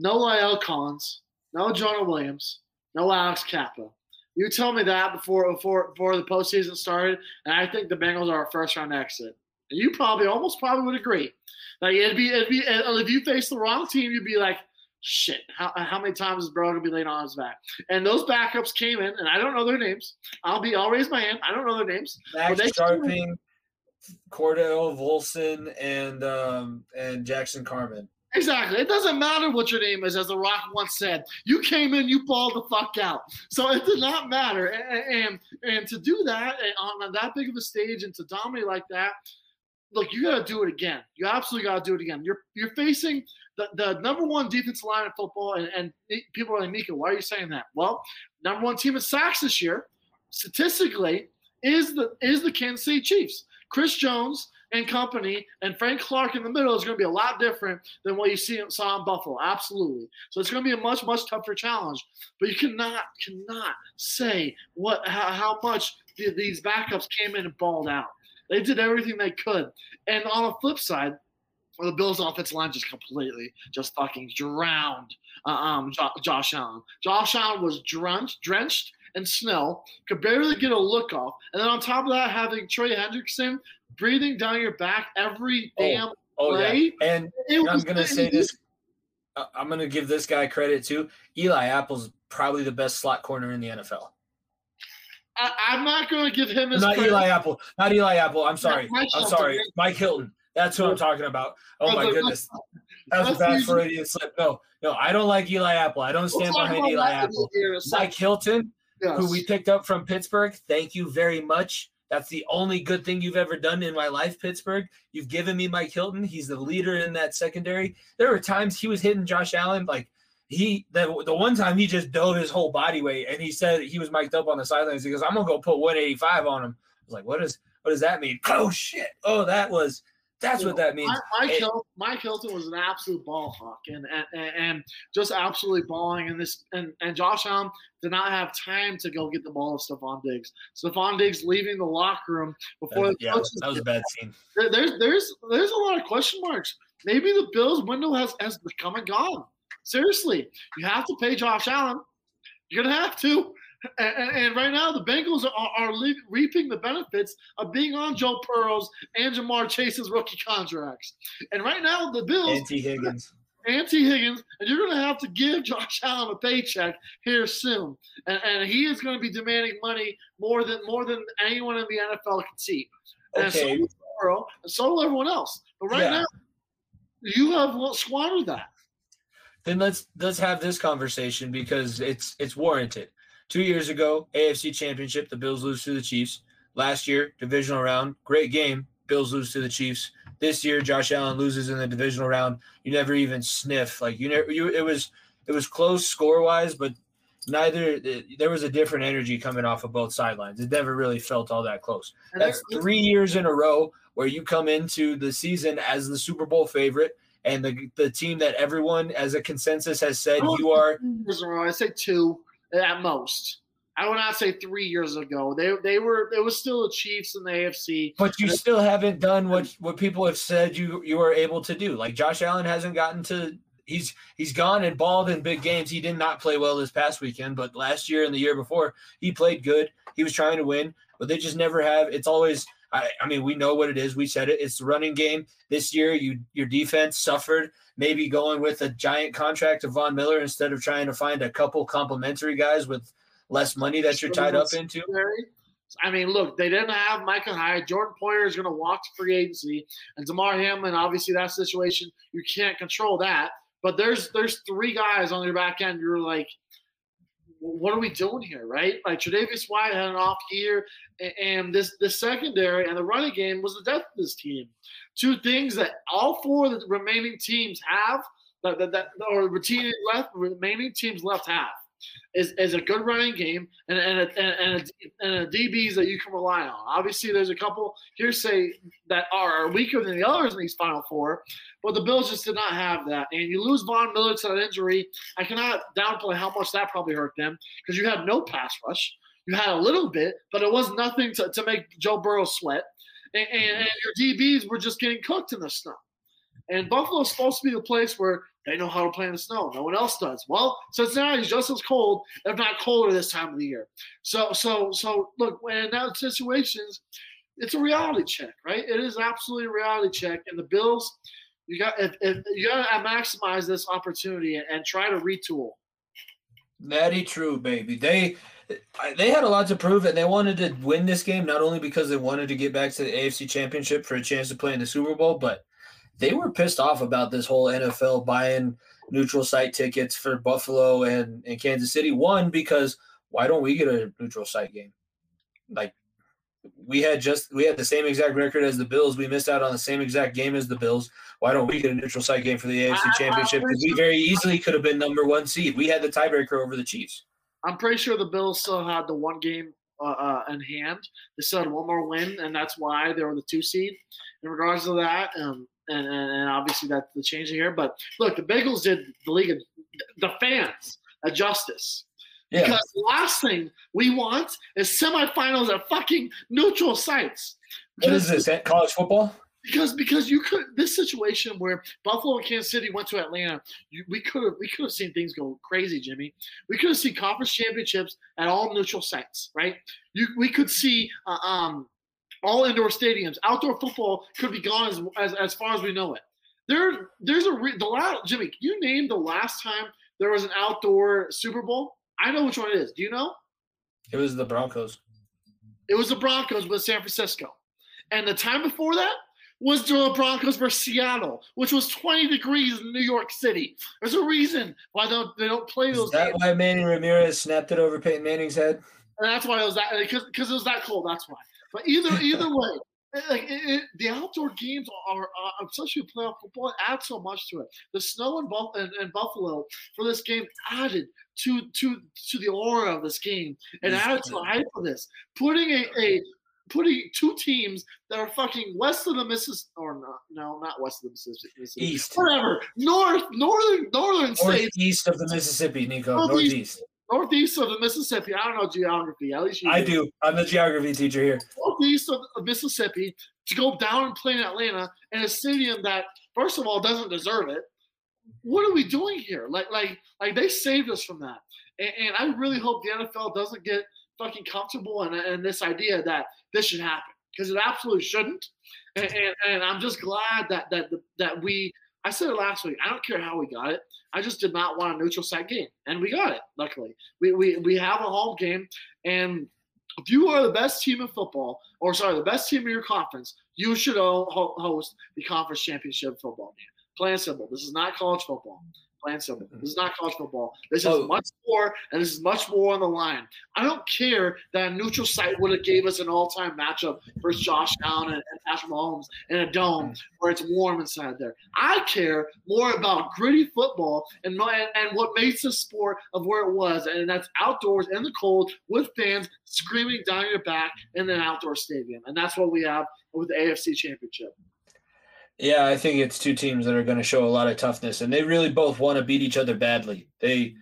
Speaker 4: no La'el Collins, no Jonah Williams, no Alex Cappa. You told me that before before before the postseason started, and I think the Bengals are a first round exit. And you probably almost probably would agree. Like it'd be it'd be if you face the wrong team, you'd be like, shit, how, how many times is bro gonna be laid on his back? And those backups came in, and I don't know their names. I'll be I'll raise my hand. I don't know their names.
Speaker 3: Max Scharping, Cordell Volson, and um, and Jackson Carman.
Speaker 4: Exactly. It doesn't matter what your name is, as The Rock once said. You came in, you balled the fuck out. So it did not matter. And and, and to do that eh, on that big of a stage and to dominate like that, look, you got to do it again. You absolutely got to do it again. You're you're facing the, the number one defensive line in football, and, and people are like, Mika, why are you saying that? Well, number one team in sacks this year, statistically, is the is the Kansas City Chiefs. Chris Jones and company and Frank Clark in the middle is going to be a lot different than what you see saw in Buffalo. Absolutely. So it's going to be a much much tougher challenge. But you cannot cannot say what how, how much the, these backups came in and balled out. They did everything they could. And on the flip side, Well, the Bills' offensive line just completely just fucking drowned uh, um, Jo- Josh Allen. Josh Allen was drenched, drenched in snow, could barely get a look off, and then on top of that, having Trey Hendrickson breathing down your back every
Speaker 3: Oh,
Speaker 4: damn
Speaker 3: Oh
Speaker 4: play.
Speaker 3: yeah, and I'm gonna say this. I- uh, I'm gonna give this guy credit too. Eli Apple's probably the best slot corner in the NFL.
Speaker 4: I, I'm not going to give him his
Speaker 3: Not
Speaker 4: credit.
Speaker 3: Eli Apple. Not Eli Apple. I'm sorry. I'm sorry. Mike Hilton. That's who I'm talking about. Oh my goodness. That was a bad Freudian slip. No, no, I don't like Eli Apple. I don't
Speaker 4: We'll
Speaker 3: stand behind Eli Apple. Mike Hilton,
Speaker 4: Yes.
Speaker 3: who we picked up from Pittsburgh. Thank you very much. That's the only good thing you've ever done in my life, Pittsburgh. You've given me Mike Hilton. He's the leader in that secondary. There were times he was hitting Josh Allen like he the, the one time he just dove his whole body weight and he said he was mic'd up on the sidelines. He goes, I'm gonna go put 185 on him. I was like, what is what does that mean? Oh shit. Oh, that was that's what that means.
Speaker 4: Mike, Mike, Hilton, Mike Hilton was an absolute ball hawk and, and, and, just absolutely balling. And this and, and Josh Allen did not have time to go get the ball to Stefon Diggs. Stefon Diggs leaving the locker room before the
Speaker 3: yeah, that was a bad scene.
Speaker 4: there- there's there's there's a lot of question marks. Maybe the Bills window has has come and gone. Seriously, you have to pay Josh Allen. You're gonna have to. And, and- and right now, the Bengals are, are le- reaping the benefits of being on Joe Burrow's and Ja'Marr Chase's rookie contracts. And right now, the Bills
Speaker 3: and Tee Higgins.
Speaker 4: and Tee Higgins, and you're going to have to give Josh Allen a paycheck here soon, and, and he is going to be demanding money more than more than anyone in the NFL can see. And so
Speaker 3: Okay.
Speaker 4: will Burrow, and so will everyone else. But right
Speaker 3: Yeah.
Speaker 4: now, you have squandered that.
Speaker 3: then let's let's have this conversation because it's it's warranted. Two years ago, AFC Championship, the Bills lose to the Chiefs. Last year, divisional round, great game. Bills lose to the Chiefs. This year, Josh Allen loses in the divisional round. You never even sniff like you never. You it was it was close score wise, but neither there was a different energy coming off of both sidelines. It never really felt all that close. That's three years in a row where you come into the season as the Super Bowl favorite and the the team that everyone as a consensus has said you are
Speaker 4: years in a row. I say two at most. I would not say three years ago. They they were it was still the Chiefs in the AFC.
Speaker 3: but you still haven't done what what people have said you you were able to do. Like Josh Allen hasn't gotten to he's he's gone and balled in big games. He did not play well this past weekend, but last year and the year before, he played good. He was trying to win, but they just never have. It's always I, I mean, we know what it is. We said it. It's the running game. This year, you your defense suffered. Maybe going with a giant contract of Von Miller instead of trying to find a couple complimentary guys with less money that you're tied up into.
Speaker 4: I mean, look, they didn't have Micah Hyde. Jordan Poyer is going to walk to free agency, and Damar Hamlin. Obviously, that situation you can't control that. But there's there's three guys on your back end. You're like, what are we doing here, right? Like Tre'Davious White had an off year, and this the secondary and the running game was the death of this team. Two things that all four of the remaining teams have that that, that or remaining left remaining teams left have is, is a good running game and and a, and, a, and a DBs that you can rely on. Obviously, there's a couple hearsay that are weaker than the others in these final four, but the Bills just did not have that. And you lose Von Miller to that injury. I cannot downplay how much that probably hurt them because you had no pass rush. You had a little bit, but it was nothing to, to make Joe Burrow sweat. And, and, and your DBs were just getting cooked in the snow. And Buffalo's supposed to be the place where they know how to play in the snow. No one else does. Well, Cincinnati's just as cold, if not colder, this time of the year. So, so, so look, in that situations, it's a reality check, right? It is absolutely a reality check. And the Bills, you got if, if you got to maximize this opportunity and, and try to retool.
Speaker 3: Natty true, baby. They they had a lot to prove, and they wanted to win this game not only because they wanted to get back to the AFC Championship for a chance to play in the Super Bowl, but they were pissed off about this whole NFL buying neutral site tickets for Buffalo and, and Kansas City. One, because why don't we get a neutral site game? Like we had just we had the same exact record as the Bills. We missed out on the same exact game as the Bills. Why don't we get a neutral site game for the AFC Championship? Because we very easily could have been number one seed. We had the tiebreaker over the Chiefs.
Speaker 4: I'm pretty sure the Bills still had the one game uh, uh, in hand. They still had one more win, and that's why they were the two seed. In regards to that, um, and, and, and obviously that's the change here. But look, the Bengals did the league, of, the fans a justice.
Speaker 3: Yeah.
Speaker 4: Because the last thing we want is semifinals at fucking neutral sites.
Speaker 3: What is this? College football?
Speaker 4: because because you could this situation where Buffalo and Kansas City went to Atlanta, you, we could have we could have seen things go crazy, Jimmy. We could have seen conference championships at all neutral sites, right? You we could see uh, um, all indoor stadiums. Outdoor football could be gone as as, as far as we know it. There there's a re- the last Jimmy. You named the last time there was an outdoor Super Bowl. I know which one it is. Do you know?
Speaker 3: It was the Broncos.
Speaker 4: It was the Broncos with San Francisco. And the time before that was the Broncos versus Seattle, which was 20 degrees in New York City. There's a reason why they don't, they don't play those
Speaker 3: Is that
Speaker 4: games.
Speaker 3: why Manny Ramirez snapped it over Peyton Manning's head?
Speaker 4: And that's why it was that because because it was that cold. That's why. But either either way, like it, it, the outdoor games are, uh, especially playoff football, add so much to it. The snow in, Buff- in, in Buffalo for this game added to to to the aura of this game and
Speaker 3: Yes.
Speaker 4: added to the hype of this. Putting a, a putting two teams that are fucking west of the Mississippi or not no not west of the Mississippi, Mississippi.
Speaker 3: East.
Speaker 4: whatever north northern northern states
Speaker 3: Northeast of the Mississippi, Nico.
Speaker 4: Northeast.
Speaker 3: Northeast.
Speaker 4: Northeast of the Mississippi. I don't know geography. At least you
Speaker 3: I do. I'm the geography teacher here.
Speaker 4: northeast of, of Mississippi to go down and play in Atlanta in a stadium that, first of all, doesn't deserve it. What are we doing here? Like, like, like they saved us from that, and, and I really hope the NFL doesn't get fucking comfortable in, in this idea that this should happen because it absolutely shouldn't. And, and, and I'm just glad that that that we. I said it last week. I don't care how we got it. I just did not want a neutral site game, and we got it. Luckily, we we, we have a home game, and if you are the best team in football, or sorry, the best team in your conference, you should ho- ho- host the conference championship football game. Plain simple. This is not college football. This mm-hmm. is not college football. This is
Speaker 3: Oh.
Speaker 4: much more, and this is much more on the line. I don't care that a neutral site would have gave us an all-time matchup versus Josh Allen and, and Patrick Mahomes in a dome mm. where it's warm inside there. I care more about gritty football and my, and what makes the sport of where it was, and that's outdoors in the cold with fans screaming down your back in an outdoor stadium, and that's what we have with the AFC Championship.
Speaker 3: Yeah, I think it's two teams that are going to show a lot of toughness, and they really both want to beat each other badly. They,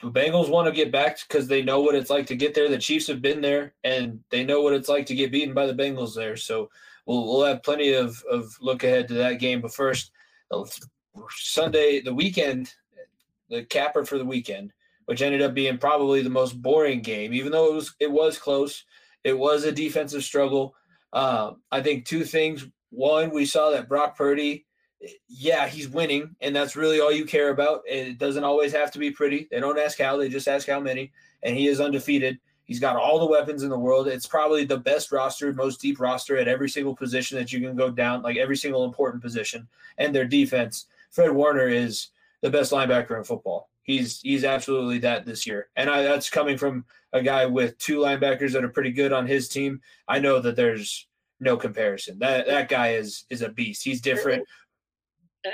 Speaker 3: the Bengals want to get back because they know what it's like to get there. The Chiefs have been there, and they know what it's like to get beaten by the Bengals there. So we'll we'll have plenty of of look ahead to that game. But first, uh, Sunday, the weekend, the capper for the weekend, which ended up being probably the most boring game, even though it was it was close. It was a defensive struggle. Um, I think two things. One, we saw that Brock Purdy, yeah, he's winning, and that's really all you care about. It doesn't always have to be pretty. They don't ask how, they just ask how many. And he is undefeated. He's got all the weapons in the world. It's probably the best roster, most deep roster at every single position that you can go down, like every single important position. And their defense, Fred Warner is the best linebacker in football. He's he's absolutely that this year, and I, that's coming from a guy with two linebackers that are pretty good on his team. I know that there's no comparison. That that guy is is a beast. He's different.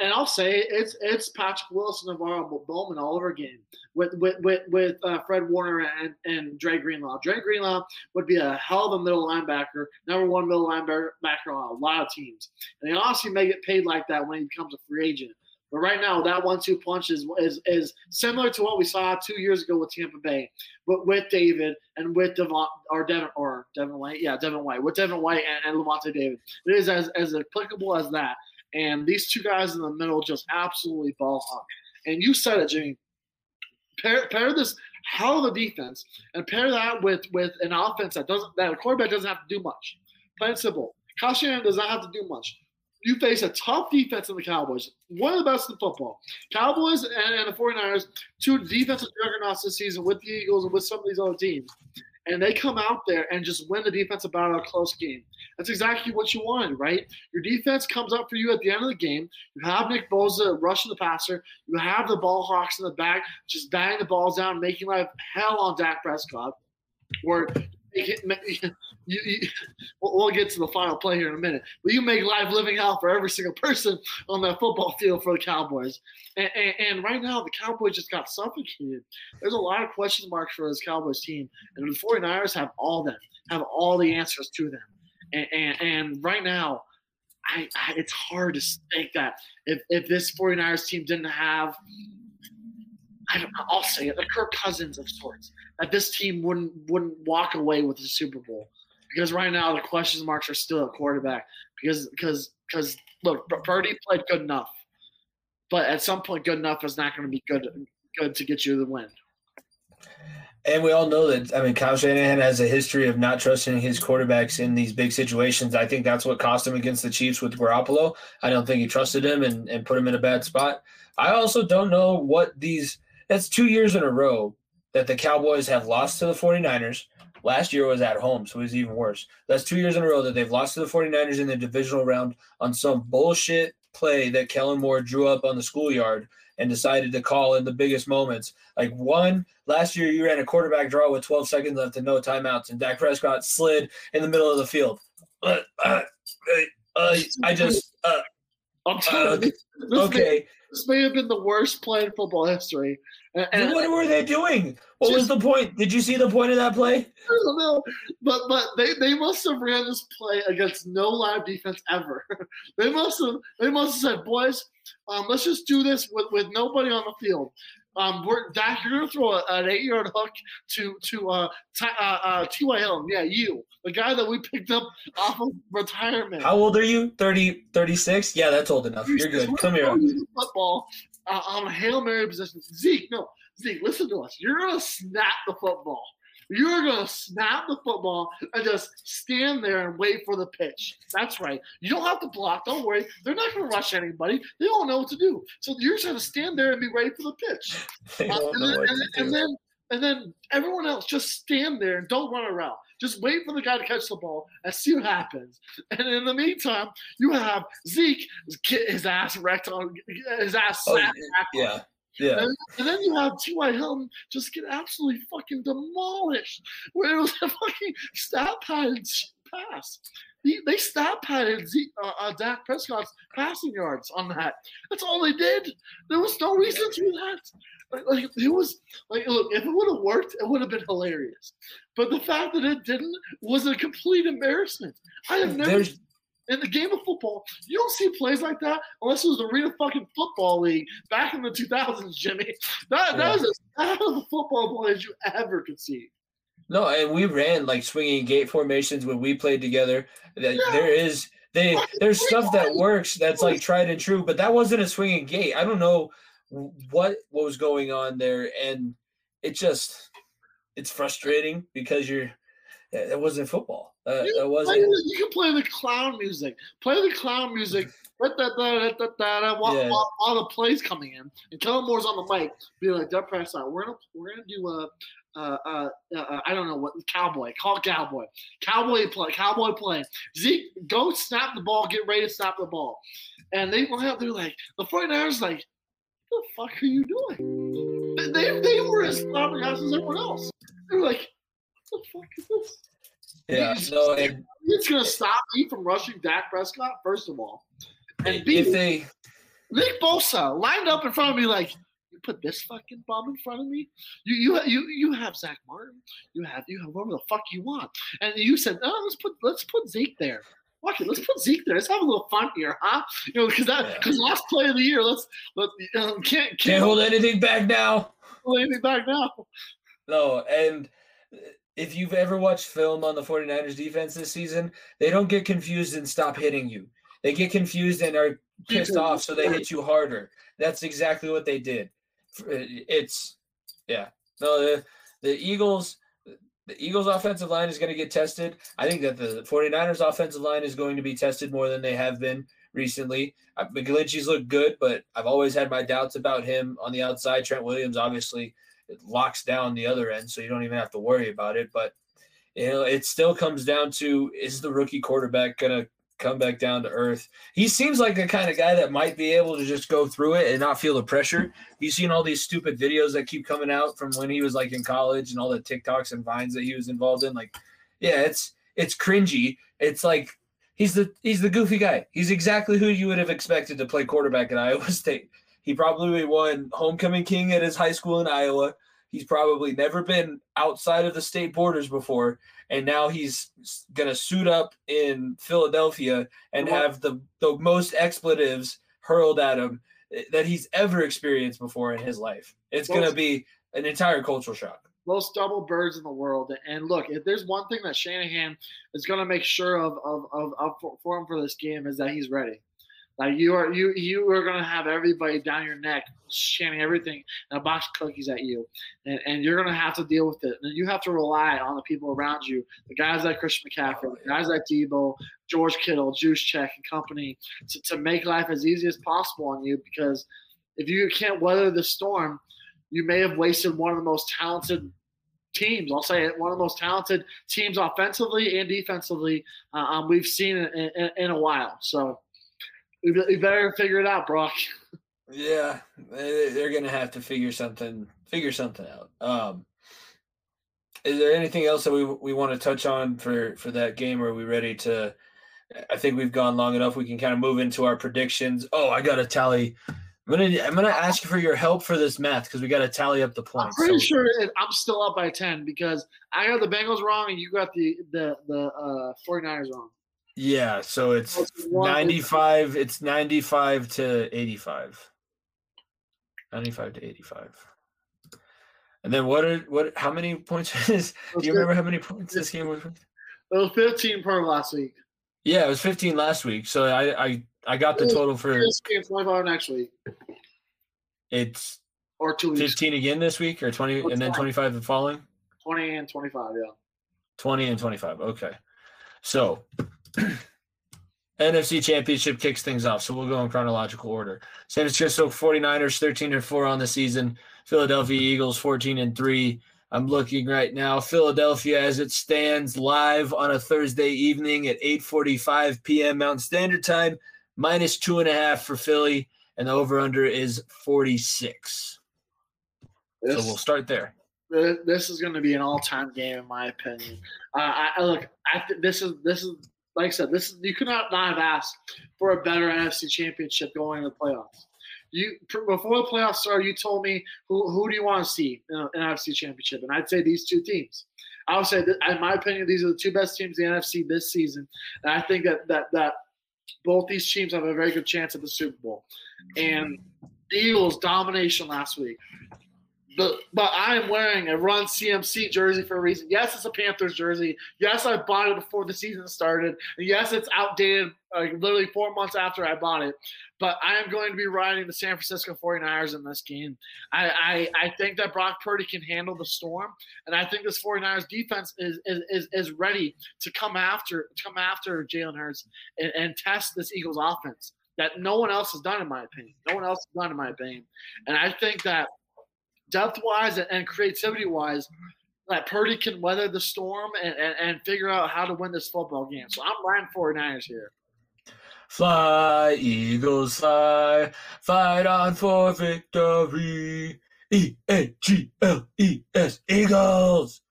Speaker 4: And I'll say it's it's Patrick Wilson, NaVorro Bowman all over again with with with, with uh, Fred Warner and, and Dre Greenlaw. Dre Greenlaw would be a hell of a middle linebacker, number one middle linebacker on a lot of teams. And he honestly may get paid like that when he becomes a free agent. But right now, that one-two punch is, is is similar to what we saw two years ago with Tampa Bay, but with David and with Devon or Devin or Devin White, yeah, Devin White with Devin White and, and Lavonte David. It is as as applicable as that. And these two guys in the middle just absolutely ball hawk. And you said it, Jimmy. Pair, pair this hell of a defense and pair that with with an offense that doesn't that a quarterback doesn't have to do much. Plain simple. Kyle Shanahan does not have to do much. You face a tough defense in the Cowboys, one of the best in football. Cowboys and, and the 49ers, two defensive juggernauts this season with the Eagles and with some of these other teams. And they come out there and just win the defensive battle a close game. That's exactly what you wanted, right? Your defense comes up for you at the end of the game. You have Nick Bosa rushing the passer. You have the ball hawks in the back, just batting the balls down, making life hell on Dak Prescott. Make it, you, you, we'll get to the final play here in a minute. But you make life living hell for every single person on that football field for the Cowboys. And, and, and right now, the Cowboys just got suffocated. There's a lot of question marks for this Cowboys team, and the 49ers have all them, have all the answers to them. And, and, and right now, I, I, it's hard to think that if, if this 49ers team didn't have, I don't, I'll say it, the Kirk Cousins of sorts, that this team wouldn't wouldn't walk away with the Super Bowl. Because right now the question marks are still at quarterback because because because look, Purdy played good enough, but at some point, good enough is not going to be good good to get you the win.
Speaker 3: And we all know that. I mean, Kyle Shanahan has a history of not trusting his quarterbacks in these big situations. I think that's what cost him against the Chiefs with Garoppolo. I don't think he trusted him and, and put him in a bad spot. I also don't know what these. That's two years in a row that the Cowboys have lost to the 49ers. Last year was at home, so it was even worse. That's two years in a row that they've lost to the 49ers in the divisional round on some bullshit play that Kellen Moore drew up on the schoolyard and decided to call in the biggest moments. Like one last year, you ran a quarterback draw with 12 seconds left and no timeouts, and Dak Prescott slid in the middle of the field. Uh, uh, uh, I just uh,
Speaker 4: I'm telling you, this,
Speaker 3: okay.
Speaker 4: May, this may have been the worst play in football history. And, and
Speaker 3: what were they doing? What just, was the point? Did you see the point of that play? I
Speaker 4: don't know, but but they, they must have ran this play against no live defense ever. they must have they must have said, boys, um, let's just do this with, with nobody on the field. Um, we're Dak, you're gonna throw an eight yard hook to to uh, T- uh, uh, T.Y. Hilton. Yeah, you, the guy that we picked up off of retirement.
Speaker 3: How old are you? 30, 36? Yeah, that's old enough. You're good. Come here.
Speaker 4: Football uh, on a hail mary position. Zeke, no, Zeke, listen to us. You're gonna snap the football. You're going to snap the football and just stand there and wait for the pitch. That's right. You don't have to block. Don't worry. They're not going to rush anybody. They don't know what to do. So you're just going to stand there and be ready for the pitch. Uh, and, then, and, and, then, and then everyone else just stand there and don't run around. Just wait for the guy to catch the ball and see what happens. And in the meantime, you have Zeke get his ass wrecked on his ass. Oh,
Speaker 3: yeah. Yeah.
Speaker 4: And, and, then you have T.Y. Hilton just get absolutely fucking demolished. Where it was a fucking stat padded pass. He, they stat padded Z, uh, uh, Dak Prescott's passing yards on that. That's all they did. There was no reason to do that. Like, like it was like look, if it would have worked, it would have been hilarious. But the fact that it didn't was a complete embarrassment. I have never There's, in the game of football, you don't see plays like that unless it was the Arena fucking Football League back in the 2000s, Jimmy. That, yeah. that was as bad of a football play as you ever could see.
Speaker 3: No, and we ran like swinging gate formations when we played together. That yeah. there is they there's stuff that works that's like tried and true, but that wasn't a swinging gate. I don't know what what was going on there, and it just it's frustrating because you're it wasn't football. Uh, you, wasn't...
Speaker 4: you can play the clown music. Play the clown music da, da, da, da, da, da, while, yeah. while, while, the play's coming in. And Kellen Moore's on the mic, be like, "That press out. We're gonna we're gonna do a." Uh, uh, uh, I don't know what cowboy. Call cowboy. Cowboy play. Cowboy play. Zeke, go snap the ball. Get ready to snap the ball. And they went out. They're like the 49ers. Like, what the fuck are you doing? They they were as flabbergasted as everyone else. They're like, the fuck is this?
Speaker 3: Yeah. So and,
Speaker 4: it's gonna stop me from rushing Dak Prescott, first of all.
Speaker 3: And B, if they
Speaker 4: Nick Bosa lined up in front of me like you put this fucking bum in front of me. You you you you have Zack Martin. You have you have whatever the fuck you want. And you said, oh, let's put let's put Zeke there. Fuck it, let's put Zeke there. Let's have a little fun here, huh? You know, because that because yeah. last play of the year, let's let um, can't, can't
Speaker 3: can't hold anything back now.
Speaker 4: Hold anything back now.
Speaker 3: No, and if you've ever watched film on the 49ers defense this season, they don't get confused and stop hitting you. They get confused and are pissed off, so they hit you harder. That's exactly what they did. It's yeah. No, the, the Eagles the Eagles offensive line is going to get tested. I think that the 49ers offensive line is going to be tested more than they have been recently. Uh, McGlinchey's looked good, but I've always had my doubts about him on the outside. Trent Williams obviously it locks down the other end, so you don't even have to worry about it. But you know, it still comes down to is the rookie quarterback gonna come back down to earth? He seems like the kind of guy that might be able to just go through it and not feel the pressure. You've seen all these stupid videos that keep coming out from when he was like in college and all the TikToks and vines that he was involved in. Like, yeah, it's it's cringy. It's like he's the he's the goofy guy. He's exactly who you would have expected to play quarterback at Iowa State. He probably won homecoming king at his high school in Iowa. He's probably never been outside of the state borders before, and now he's gonna suit up in Philadelphia and have the the most expletives hurled at him eh, that he's ever experienced before in his life. It's gonna be an entire cultural shock.
Speaker 4: most double birds in the world. And look, if there's one thing that Shanahan is going to make sure of, of, of, of for him for this game is that he's ready. Like you are you you are gonna have everybody down your neck shanning everything and a box of cookies at you, and, and you're gonna have to deal with it. And you have to rely on the people around you, the guys like Christian McCaffrey, the guys like Debo, George Kittle, Juszczyk, and company, to, to make life as easy as possible on you. Because if you can't weather the storm, you may have wasted one of the most talented teams. I'll say it, one of the most talented teams offensively and defensively uh, um, we've seen in, in, in a while. So you better figure it out, Brock.
Speaker 3: Yeah, they're gonna have to figure something figure something out. Um, is there anything else that we we want to touch on for for that game? Or are we ready to? I think we've gone long enough. We can kind of move into our predictions. Oh, I got to tally. I'm gonna I'm gonna ask you for your help for this math because we got to tally up the points.
Speaker 4: I'm pretty so, sure I'm still up by ten because I got the Bengals wrong and you got the the the uh, 49ers wrong.
Speaker 3: Yeah, so it's 95 it's 95 to 85. 95 to 85. And then what are what how many points is do you remember how many points this game was?
Speaker 4: It was 15 per last week.
Speaker 3: Yeah, it was 15 last week. So I I I got the total for
Speaker 4: this game 25 next week.
Speaker 3: It's
Speaker 4: or two
Speaker 3: 15 again this week or 20 and then 25 the following?
Speaker 4: 20 and 25, yeah.
Speaker 3: 20 and 25. Okay. So NFC Championship kicks things off. So we'll go in chronological order. San Francisco 49ers 13 and 4 on the season. Philadelphia Eagles 14 and 3. I'm looking right now. Philadelphia as it stands live on a Thursday evening at 8:45 p.m. Mountain Standard Time, minus two and a half for Philly, and the over/under is 46. This, so we'll start there.
Speaker 4: This is going to be an all-time game, in my opinion. Uh, I, I look. I th- this is this is like I said, this you could not, have asked for a better NFC Championship going into the playoffs. You before the playoffs started, you told me who who do you want to see in an NFC Championship, and I'd say these two teams. I would say that, in my opinion, these are the two best teams in the NFC this season, and I think that that that both these teams have a very good chance at the Super Bowl. And the Eagles' domination last week but but I am wearing a Run CMC jersey for a reason. Yes, it's a Panthers jersey. Yes, I bought it before the season started. And yes, it's outdated like literally four months after I bought it. But I am going to be riding the San Francisco 49ers in this game. I, I, I think that Brock Purdy can handle the storm. And I think this 49ers defense is is, is, is ready to come after come after Jalen Hurts and, and test this Eagles offense that no one else has done in my opinion. No one else has done in my opinion. And I think that depth wise and creativity wise, that Purdy can weather the storm and, and, and figure out how to win this football game. So I'm riding 49ers here.
Speaker 3: Fly, Eagles, fly, fight on for victory. E A G L E S, Eagles.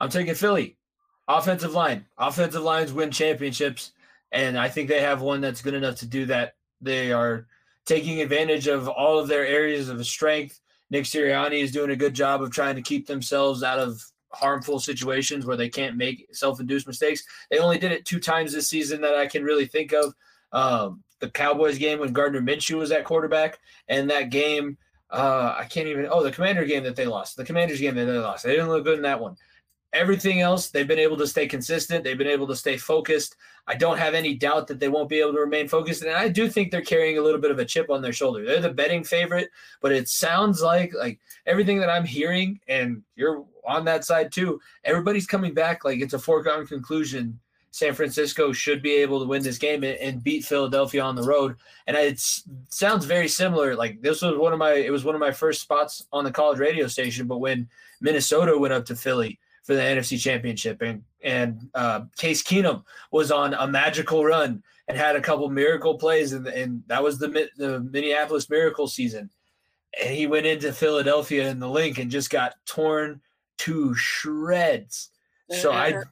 Speaker 3: I'm taking Philly. Offensive line. Offensive lines win championships, and I think they have one that's good enough to do that. They are taking advantage of all of their areas of strength Nick Sirianni is doing a good job of trying to keep themselves out of harmful situations where they can't make self-induced mistakes. They only did it two times this season that I can really think of. Um, the Cowboys game when Gardner Minshew was at quarterback, and that game uh, I can't even. Oh, the Commander game that they lost. The Commanders game that they lost. They didn't look good in that one. Everything else, they've been able to stay consistent. They've been able to stay focused. I don't have any doubt that they won't be able to remain focused. And I do think they're carrying a little bit of a chip on their shoulder. They're the betting favorite, but it sounds like like everything that I'm hearing, and you're on that side too. Everybody's coming back like it's a foregone conclusion. San Francisco should be able to win this game and, and beat Philadelphia on the road. And it sounds very similar. Like this was one of my it was one of my first spots on the college radio station. But when Minnesota went up to Philly for the NFC Championship, and and uh, Case Keenum was on a magical run and had a couple miracle plays, and, and that was the the Minneapolis Miracle season. And he went into Philadelphia in the Linc and just got torn to shreds. So I.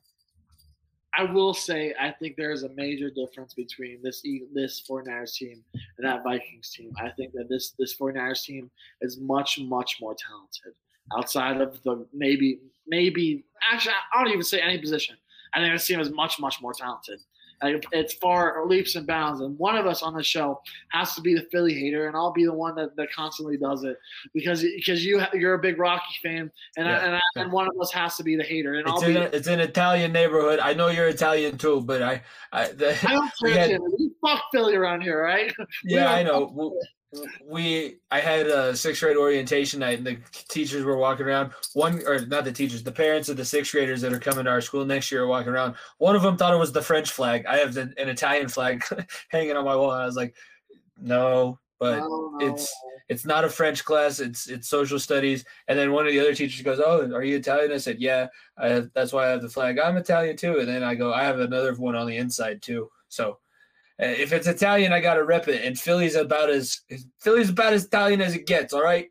Speaker 4: I will say I think there is a major difference between this this 49ers team and that Vikings team. I think that this this 49ers team is much much more talented outside of the maybe maybe actually I don't even say any position. I think this team is much much more talented. Like, it's far leaps and bounds. And one of us on the show has to be the Philly hater, and I'll be the one that, that constantly does it because because you you're a big Rocky fan, and
Speaker 3: Yeah.
Speaker 4: I, and, I, and one of us has to be the hater. And I'll
Speaker 3: It's
Speaker 4: be.
Speaker 3: a, it's an Italian neighborhood. I know you're Italian too, but I, I the,
Speaker 4: I don't
Speaker 3: we had-.
Speaker 4: We fuck Philly around here, right?
Speaker 3: yeah, I know. We I had a sixth grade orientation night, and the teachers were walking around. One or not the teachers, the parents of the sixth graders that are coming to our school next year are walking around. One of them thought it was the French flag. I have an, an Italian flag hanging on my wall. And I was like, no, but
Speaker 4: No,
Speaker 3: it's it's not a French class. It's it's social studies. And then one of the other teachers goes, "Oh, are you Italian?" I said, "Yeah, I have, that's why I have the flag. I'm Italian too." And then I go, "I have another one on the inside too." So Uh, if it's Italian, I gotta rep it. And Philly's about as Philly's about as Italian as it gets. All right.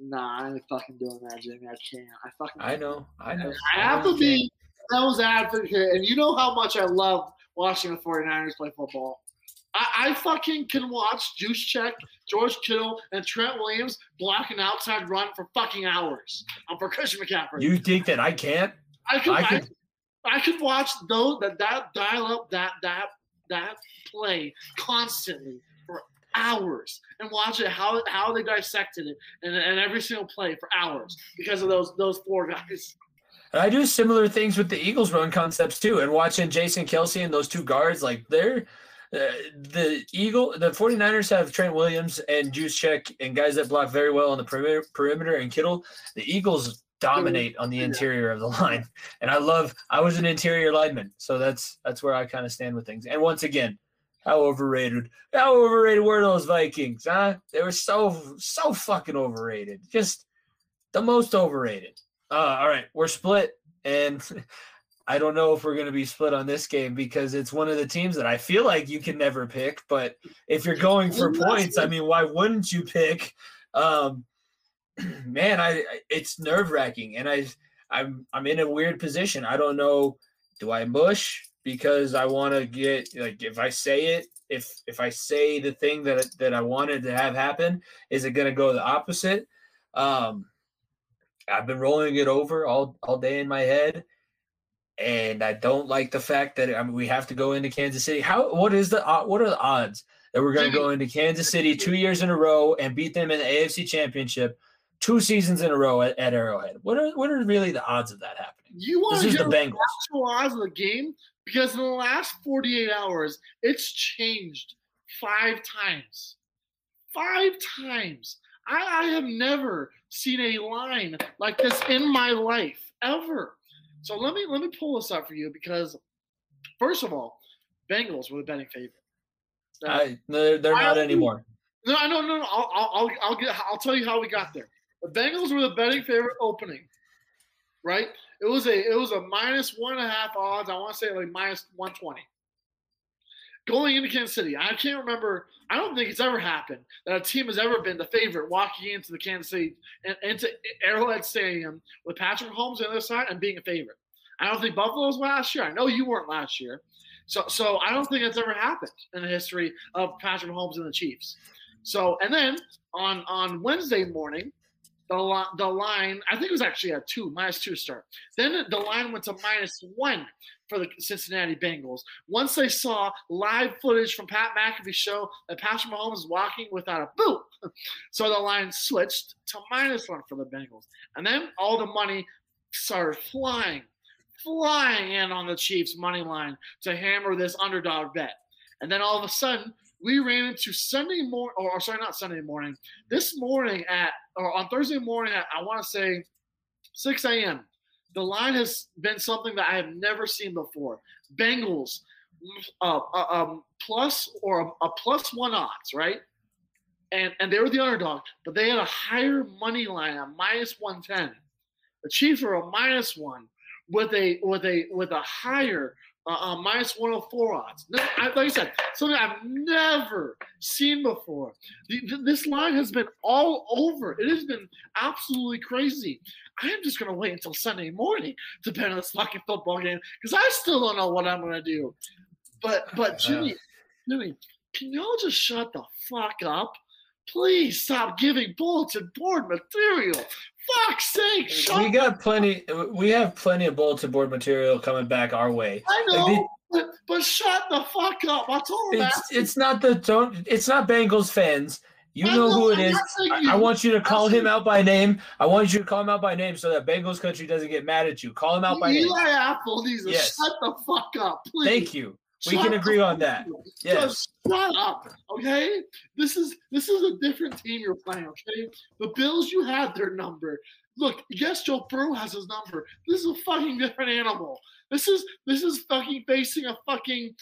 Speaker 4: Nah, I ain't fucking doing that, Jimmy. I can't. I fucking.
Speaker 3: I know. I know.
Speaker 4: I have to be devil's advocate, and you know how much I love watching the 49ers play football. I, I fucking can watch Juszczyk, George Kittle, and Trent Williams block an outside run for fucking hours. I'm for Christian McCaffrey.
Speaker 3: You think that I can't?
Speaker 4: I could,
Speaker 3: I
Speaker 4: I
Speaker 3: could-
Speaker 4: could, I could watch those that that dial up that that that play constantly for hours and watch it how how they dissected it and, and every single play for hours because of those those four guys.
Speaker 3: I do similar things with the Eagles run concepts too. And watching Jason Kelce and those two guards, like they're uh, the Eagle, the 49ers have Trent Williams and Juszczyk and guys that block very well on the perimeter, perimeter and Kittle. The Eagles dominate on the interior of the line. And I love, I was an interior lineman. So that's, that's where I kind of stand with things. And once again, how overrated, how overrated were those Vikings, huh? They were so, so fucking overrated. Just the most overrated. Uh, all right, we're split, and I don't know if we're going to be split on this game because it's one of the teams that I feel like you can never pick. But if you're going for points, I mean, why wouldn't you pick? Um, man, I it's nerve wracking, and I I'm I'm in a weird position. I don't know. Do I mush because I want to get like if I say it, if if I say the thing that that I wanted to have happen, is it going to go the opposite? Um, I've been rolling it over all all day in my head, and I don't like the fact that I mean we have to go into Kansas City. How what is the what are the odds that we're going to go into Kansas City two years in a row and beat them in the AFC Championship two seasons in a row at, at Arrowhead? What are what are really the odds of that happening?
Speaker 4: You want
Speaker 3: This
Speaker 4: to
Speaker 3: is the Bengals.
Speaker 4: actual odds of the game because in the last 48 hours, it's changed five times. Five times. I, I have never seen a line like this in my life ever. So let me let me pull this up for you because first of all, Bengals were the betting favorite. Uh,
Speaker 3: I, they're, they're not anymore.
Speaker 4: no, no, no, no. I'll, I'll, I'll, I'll get. I'll tell you how we got there. The Bengals were the betting favorite opening, right? It was a, it was a minus one and a half odds. I want to say like minus one twenty. Going into Kansas City, I can't remember. I don't think it's ever happened that a team has ever been the favorite walking into the Kansas City and into Arrowhead Stadium with Patrick Mahomes on the other side and being a favorite. I don't think Buffalo's last year. I know you weren't last year. So, so I don't think it's ever happened in the history of Patrick Mahomes and the Chiefs. So, and then on on Wednesday morning, the the line I think it was actually a two minus two start. Then the line went to minus one for the Cincinnati Bengals. Once they saw live footage from Pat McAfee's show that Patrick Mahomes is walking without a boot, so the line switched to minus one for the Bengals. And then all the money started flying, flying in on the Chiefs money line to hammer this underdog bet. And then all of a sudden, we ran into Sunday morning, or sorry, not Sunday morning, this morning at, or on Thursday morning at, I want to say 6 a.m. The line has been something that I have never seen before. Bengals, uh, uh, um, plus or a, a plus one odds, right? And and they were the underdog, but they had a higher money line a minus 110. The Chiefs were a minus one with a with a with a higher uh, uh, minus 104 odds. No, I, like I said, something I've never seen before. The, th- this line has been all over. It has been absolutely crazy. I am just going to wait until Sunday morning to bet on this fucking football game because I still don't know what I'm going to do. But but Jimmy, Jimmy, can y'all just shut the fuck up? Please stop giving bulletin board material. Fuck's sake, shut
Speaker 3: We got plenty. We have plenty of bulletin board material coming back our way.
Speaker 4: I know. But but shut the fuck up. That's all I'm
Speaker 3: It's it's not the don't. It's not Bengals fans. You
Speaker 4: I
Speaker 3: know
Speaker 4: know,
Speaker 3: who it is. I. I want you to call him out by name. I want you to call him out by name so that Bengals country doesn't get mad at you. Call him out by name.
Speaker 4: Eli Apple needs to
Speaker 3: Yes.
Speaker 4: shut the fuck up, please.
Speaker 3: Thank you. We
Speaker 4: Shut
Speaker 3: can agree on that.
Speaker 4: up.
Speaker 3: Yes.
Speaker 4: Just shut up, okay? This is this is a different team you're playing, okay? The Bills, you had their number. Look, yes, Joe Burrow has his number. This is a fucking different animal. This is this is fucking facing a fucking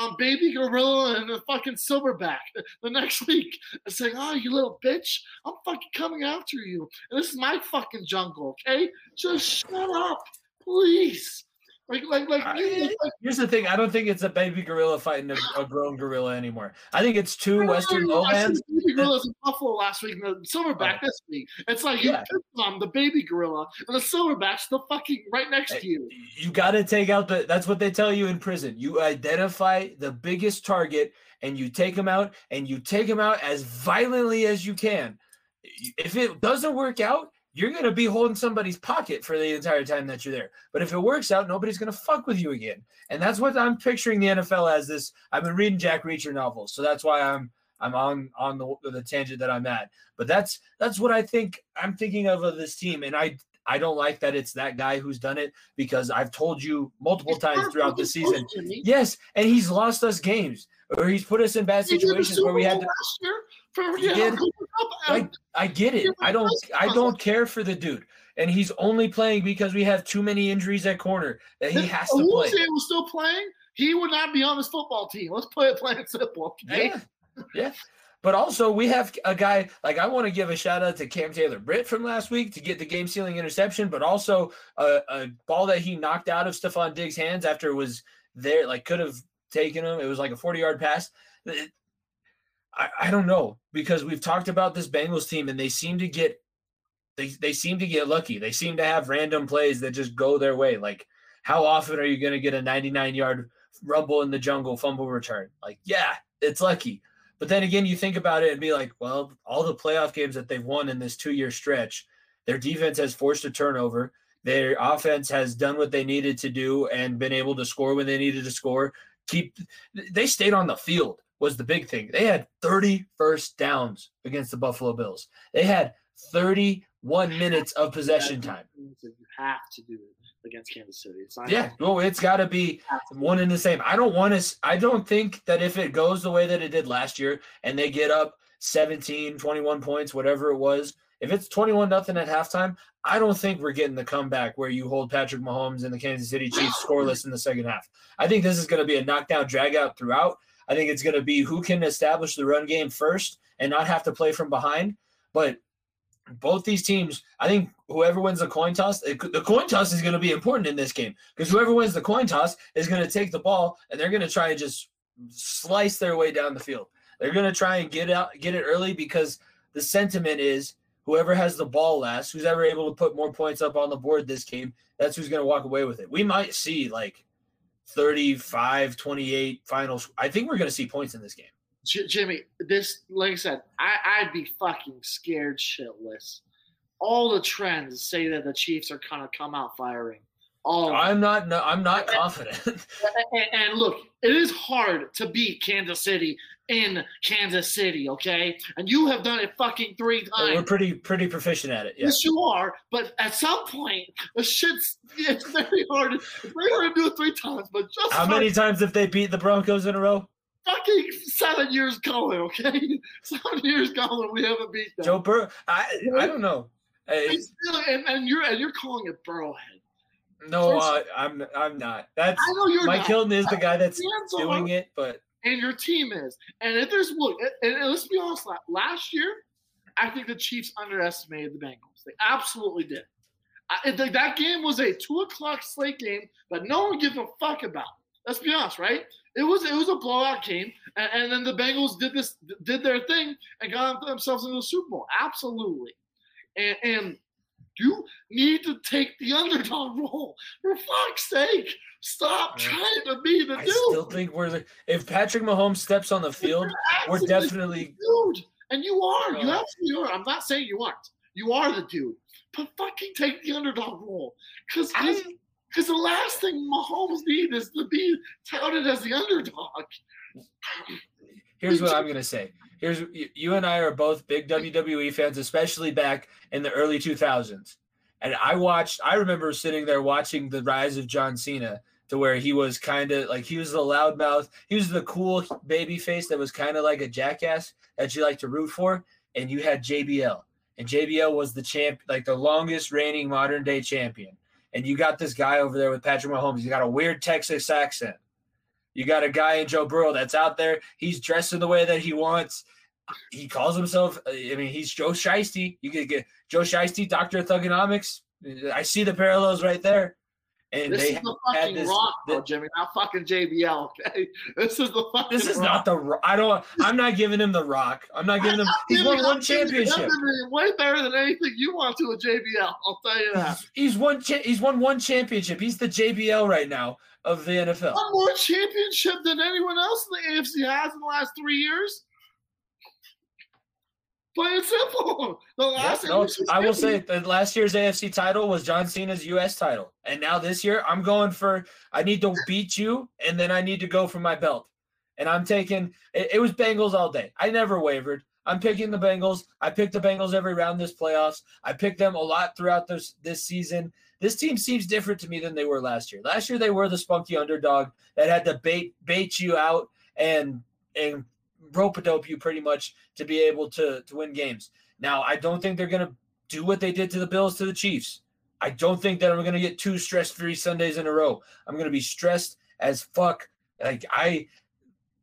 Speaker 4: um, baby gorilla and a fucking silverback the next week and saying, "Oh, you little bitch, I'm fucking coming after you." And this is my fucking jungle, okay? Just shut up, please. Like, like, like,
Speaker 3: I-
Speaker 4: like, like
Speaker 3: Here's the thing. I don't think it's a baby gorilla fighting a, a grown gorilla anymore. I think it's two Western lowlands.
Speaker 4: baby gorillas in Buffalo last week and the silverback oh. this week. It's like you
Speaker 3: Yeah.
Speaker 4: picked on the baby gorilla and the silverback's the fucking right next to you.
Speaker 3: You got to take out the. That's what they tell you in prison. You identify the biggest target and you take them out, and you take them out as violently as you can. If it doesn't work out, you're gonna be holding somebody's pocket for the entire time that you're there. But if it works out, nobody's gonna fuck with you again. And that's what I'm picturing the NFL as. This. I've been reading Jack Reacher novels, so that's why I'm I'm on on the the tangent that I'm at. But that's that's what I think I'm thinking of of this team, and I I don't like that it's that guy who's done it because I've told you multiple times throughout the season. Yes, and he's lost us games, or he's put us in bad situations where we had to.
Speaker 4: Last year for
Speaker 3: He
Speaker 4: yeah,
Speaker 3: did.
Speaker 4: Cooper Kupp, and-
Speaker 3: Like, I get it. I don't. I don't care for the dude, and he's only playing because we have too many injuries at corner that he has to play.
Speaker 4: Awuzie was still playing, he would not be on this football team. Let's play it plain and simple. Okay?
Speaker 3: Yeah, yeah. But also, we have a guy like I want to give a shout out to Cam Taylor Britt from last week to get the game sealing interception, but also a, a ball that he knocked out of Stefon Diggs' hands after it was there, like could have taken him. It was like a 40 yard pass. I, I don't know because we've talked about this Bengals team and they seem to get they, they seem to get lucky. They seem to have random plays that just go their way. Like, how often are you going to get a 99 yard rumble in the jungle fumble return? Like, yeah, it's lucky. But then again, you think about it and be like, well, all the playoff games that they've won in this two year stretch, their defense has forced a turnover. Their offense has done what they needed to do and been able to score when they needed to score. Keep they stayed on the field was the big thing. They had 30 first downs against the Buffalo Bills. They had 31 minutes of possession time.
Speaker 4: You have to do it against Kansas City. It's not
Speaker 3: Yeah, well, it's got to be one and the same. I don't want to. I don't think that if it goes the way that it did last year and they get up 17, 21 points, whatever it was, if it's 21 nothing at halftime, I don't think we're getting the comeback where you hold Patrick Mahomes and the Kansas City Chiefs scoreless in the second half. I think this is going to be a knockdown drag out throughout. I think it's going to be who can establish the run game first and not have to play from behind. But both these teams, I think whoever wins the coin toss, it, the coin toss is going to be important in this game because whoever wins the coin toss is going to take the ball and they're going to try and just slice their way down the field. They're going to try and get out, get it early because the sentiment is whoever has the ball last, who's ever able to put more points up on the board this game, that's who's going to walk away with it. We might see like 35, 28 finals. I think we're going to see points in this game.
Speaker 4: J- Jimmy, this, like I said, I, I'd be fucking scared shitless. All the trends say that the Chiefs are gonna come out firing. All.
Speaker 3: I'm not, no, I'm not confident.
Speaker 4: and, and look, it is hard to beat Kansas City in Kansas City, okay? And you have done it fucking three times.
Speaker 3: We're pretty, pretty proficient at it. Yeah.
Speaker 4: Yes, you are. But at some point, the shit's it's very hard. It's very hard to do it three times. But just
Speaker 3: How many times have they beat the Broncos in a row?
Speaker 4: fucking seven years going, okay? Seven years going, we haven't beat them.
Speaker 3: Joe Burrow. I, I don't know. Hey,
Speaker 4: And, and, and you're and you're calling it Burrowhead.
Speaker 3: no, uh, I'm, I'm not. That's
Speaker 4: I know you're
Speaker 3: Mike
Speaker 4: not.
Speaker 3: Hilton is the guy that's doing it, but
Speaker 4: and your team is. And if there's look, and, let's be honest, last year, I think the Chiefs underestimated the Bengals. They absolutely did. I, that game was a two o'clock slate game that no one gives a fuck about. Let's be honest, right? It was it was a blowout game, and, and then the Bengals did this did their thing and got themselves into the Super Bowl. Absolutely, and, and you need to take the underdog role for fuck's sake. Stop trying to be the
Speaker 3: I
Speaker 4: dude.
Speaker 3: I still think we're the. If Patrick Mahomes steps on the field, we're definitely.
Speaker 4: dude. And you are. You
Speaker 3: Uh,
Speaker 4: absolutely are. I'm not saying you aren't. You are the dude. But fucking take the underdog role. Because Because the last thing Mahomes needs is to be touted as the underdog.
Speaker 3: Here's what I'm gonna say. Here's you and I are both big WWE fans, especially back in the early 2000s. And I watched. I remember sitting there watching the rise of John Cena to where he was kind of like he was the loudmouth. He was the cool baby face that was kind of like a jackass that you like to root for. And you had JBL, and JBL was the champ, like the longest reigning modern day champion. And you got this guy over there with Patrick Mahomes. He's got a weird Texas accent. You got a guy in Joe Burrow that's out there. He's dressed in the way that he wants. He calls himself. Uh, I mean, he's Joe Shiesty. You could get Joe Shiesty, Doctor of Thugonomics. I see the parallels right there. And
Speaker 4: This
Speaker 3: they
Speaker 4: is the fucking
Speaker 3: this-
Speaker 4: rock, though, Jimmy, not fucking JBL. Okay, this is the fucking.
Speaker 3: This is
Speaker 4: Rock.
Speaker 3: not the. Ro- I don't. I'm not giving him the rock. I'm not giving him. He's won one
Speaker 4: giving
Speaker 3: championship.
Speaker 4: Way better than anything you want to a JBL. I'll tell you that.
Speaker 3: He's won. Cha- he's won one championship. He's the JBL right now of the NFL.
Speaker 4: One more championship than anyone else in the AFC has in the last three years. Plain and simple. The
Speaker 3: Yeah,
Speaker 4: last
Speaker 3: no, I will say that last year's AFC title was John Cena's U.S. title, and now this year I'm going for. I need to beat you, and then I need to go for my belt, and I'm taking. It, it was Bengals all day. I never wavered. I'm picking the Bengals. I picked the Bengals every round this playoffs. I picked them a lot throughout this this season. This team seems different to me than they were last year. Last year they were the spunky underdog that had to bait bait you out and and rope a dope you pretty much to be able to to win games. Now I don't think they're gonna do what they did to the Bills to the Chiefs. I don't think that I'm gonna get two stress free Sundays in a row. I'm gonna be stressed as fuck. Like I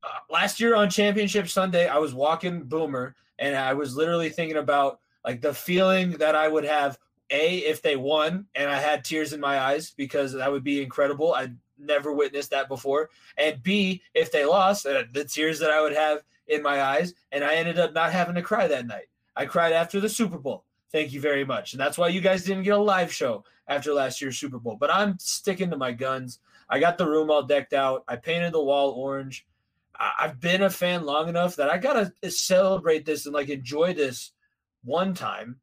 Speaker 3: uh, last year on Championship Sunday, I was walking Boomer and I was literally thinking about like the feeling that I would have a if they won and I had tears in my eyes because that would be incredible. I'd never witnessed that before. And B if they lost, uh, the tears that I would have in my eyes and I ended up not having to cry that night. I cried after the Super Bowl. Thank you very much. And that's why you guys didn't get a live show after last year's Super Bowl. But I'm sticking to my guns. I got the room all decked out. I painted the wall orange. I- I've been a fan long enough that I gotta celebrate this and like enjoy this one time.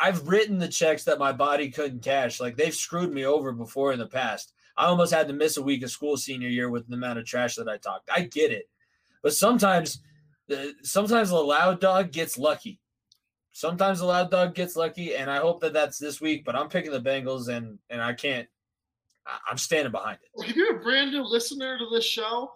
Speaker 3: I've written the checks that my body couldn't cash. Like they've screwed me over before in the past. I almost had to miss a week of school senior year with the amount of trash that I talked. I get it, but sometimes, uh, sometimes a loud dog gets lucky. Sometimes the loud dog gets lucky, and I hope that that's this week. But I'm picking the Bengals, and and I can't. I'm standing behind it.
Speaker 4: if you're a brand new listener to this show,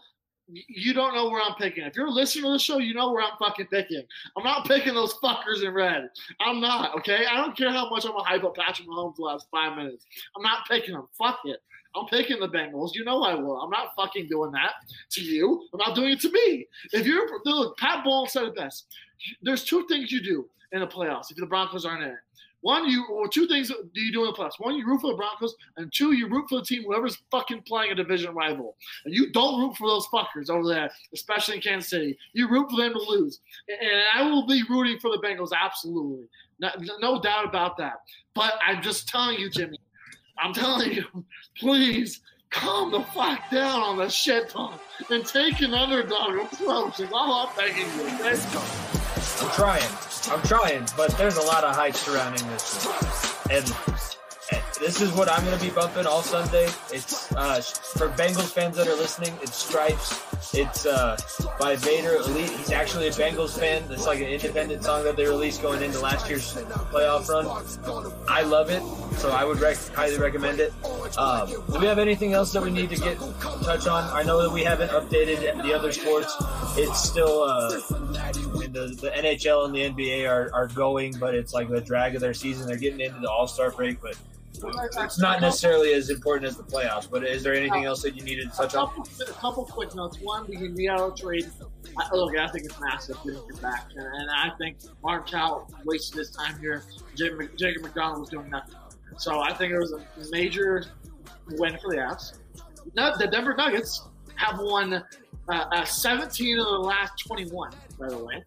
Speaker 4: you don't know where I'm picking. If you're a listener to the show, you know where I'm fucking picking. I'm not picking those fuckers in red. I'm not, okay? I don't care how much I'm gonna hype up Patrick Mahomes the last five minutes. I'm not picking them. Fuck it. I'm picking the Bengals. You know I will. I'm not fucking doing that to you. I'm not doing it to me. If you're look, Pat Bowles said it best. There's two things you do in the playoffs if the Broncos aren't in. One, you or two things do you do in the playoffs. One, you root for the Broncos, and two, you root for the team whoever's fucking playing a division rival. And you don't root for those fuckers over there, especially in Kansas City. You root for them to lose. And I will be rooting for the Bengals, absolutely. No, no doubt about that. But I'm just telling you, Jimmy, I'm telling you, please calm the fuck down on the shit talk and take an underdog approach. Is all I'm begging you. Let's go.
Speaker 3: I'm trying. I'm trying, but there's a lot of hype surrounding this one. And this is what I'm going to be bumping all Sunday. It's uh, for Bengals fans that are listening. It's Stripes. It's uh, by Vader Elite. He's actually a Bengals fan. It's like an independent song that they released going into last year's playoff run. I love it, so I would rec- highly recommend it. Um, do we have anything else that we need to get touch on? I know that we haven't updated the other sports. It's still uh, the, the NHL and the NBA are, are going, but it's like the drag of their season. They're getting into the All Star break, but it's not necessarily as important as the playoffs. But is there anything else that you needed to touch on?
Speaker 4: a couple quick notes. One, we the Indiana trade. I, look, I think it's massive getting it back, and, and I think Mark Cal wasted his time here. Jacob, Jacob McDonald was doing nothing. So I think it was a major win for the Avs. No, the Denver Nuggets have won uh, uh, 17 of the last 21. By the way,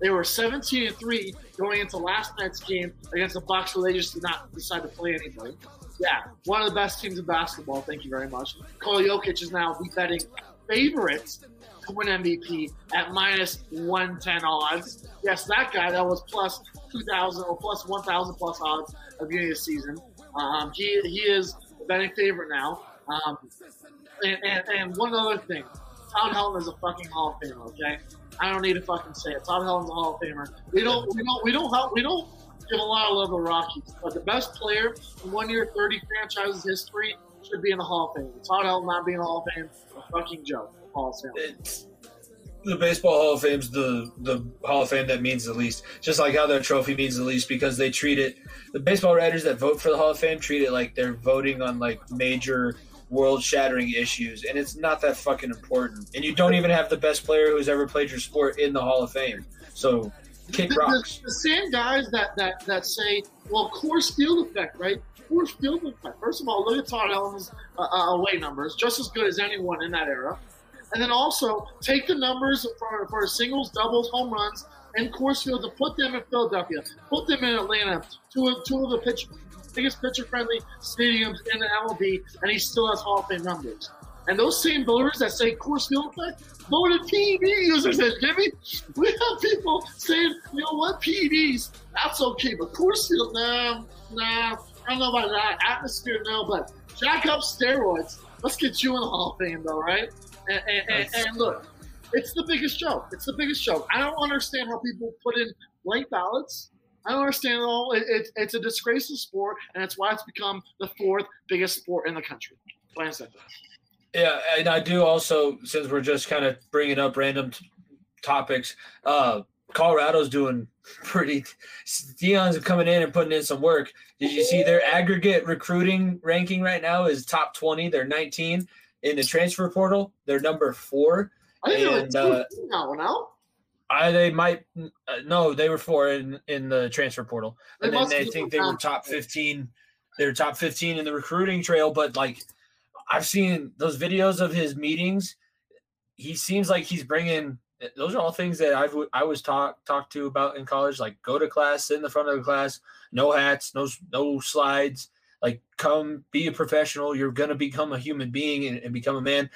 Speaker 4: they were 17 and three going into last night's game against the Bucks, where they just did not decide to play anybody. Yeah, one of the best teams in basketball. Thank you very much. Nikola Jokic is now the betting favorites to win MVP at minus 110 odds. Yes, that guy that was plus 2,000 or plus 1,000 plus odds of beginning of the season. Um, he, he is the betting favorite now. Um, and, and, and one other thing, Todd Helton is a fucking Hall of Famer. Okay, I don't need to fucking say it. Todd Helton's a Hall of Famer. We don't we don't we don't help we don't give a lot of love to Rockies, but the best player in one year 30 franchises history should be in the Hall of Fame. Todd Helton not being in the Hall of Fame, a fucking joke. Hall of Fame.
Speaker 3: The baseball Hall of Fame's the the Hall of Fame that means the least. Just like how their trophy means the least because they treat it. The baseball writers that vote for the Hall of Fame treat it like they're voting on like major world shattering issues, and it's not that fucking important. And you don't even have the best player who's ever played your sport in the Hall of Fame. So kick
Speaker 4: the, the-
Speaker 3: rocks.
Speaker 4: The, same guys that, that, that say, well, Coors Field effect, right? Coors Field effect. First of all, look at Todd Helton's uh, uh, away numbers, just as good as anyone in that era. And then also take the numbers for, for singles, doubles, home runs, and Coors Field to put them in Philadelphia, put them in Atlanta, two of, two of the pitch, biggest pitcher-friendly stadiums in the MLB, and he still has Hall of Fame numbers. And those same voters that say Coors Field effect voted PED users in, Jimmy. We have people saying, you know what, PEDs, that's okay, but Coors Field, nah, nah, I don't know about that. Atmosphere, no, but jack up steroids. Let's get you in the Hall of Fame, though, right? And, and, and, and look, it's the biggest joke. It's the biggest joke. I don't understand how people put in blank ballots. I don't understand at all. It, it, it's a disgraceful sport, and it's why it's become the fourth biggest sport in the country. And simple.
Speaker 3: Yeah, and I do also, since we're just kind of bringing up random t- topics, uh, Colorado's doing pretty. Deion's coming in and putting in some work. Did you see their aggregate recruiting ranking right now is top 20? They're 19 in the transfer portal. They're number four.
Speaker 4: I think
Speaker 3: And,
Speaker 4: they're like
Speaker 3: uh,
Speaker 4: now. now.
Speaker 3: I they might uh, no, they were four in in the transfer portal,
Speaker 4: They
Speaker 3: and then they think they were
Speaker 4: top-
Speaker 3: top 15. They were top 15 in the recruiting trail, but like I've seen those videos of his meetings. He seems like he's bringing. Those are all things that I've I was talked talked to about in college. Like go to class, sit in the front of the class, no hats, no no slides. Like come be a professional. You're gonna become a human being and, and become a man.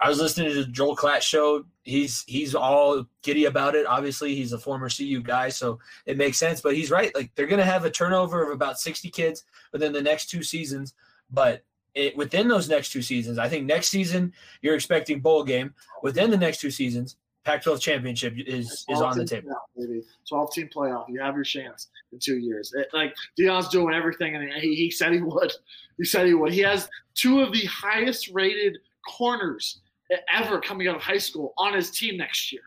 Speaker 3: I was listening to the Joel Klatt show. He's he's all giddy about it. Obviously, he's a former CU guy, so it makes sense. But he's right. Like they're gonna have a turnover of about 60 kids within the next two seasons. But it, within those next two seasons, I think next season you're expecting bowl game. Within the next two seasons, Pac-12 championship is is on the
Speaker 4: 12 team
Speaker 3: table.
Speaker 4: playoff, baby. 12 team playoff. You have your chance in two years. It- like Deion's doing everything, and he, he said he would. He said he would. He has two of the highest rated corners ever coming out of high school on his team next year.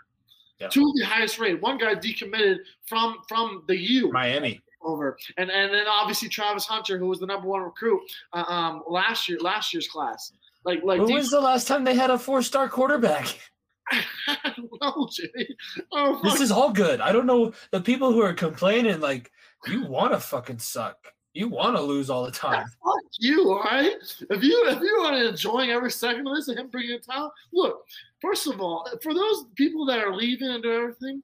Speaker 3: Yeah.
Speaker 4: Two of the highest rated. One guy decommitted from from the U
Speaker 3: Miami.
Speaker 4: over, and and then obviously Travis Hunter, who was the number one recruit uh, um, last year last year's class. Like like
Speaker 3: When was the last time they had a four-star quarterback?
Speaker 4: Jimmy. Oh,
Speaker 3: This is all good. I don't know the people who are complaining. Like you want to fucking suck. You want to lose all the time.
Speaker 4: Fuck you, all right? If you if you are enjoying every second of this and him bringing it down, look. First of all, for those people that are leaving and doing everything,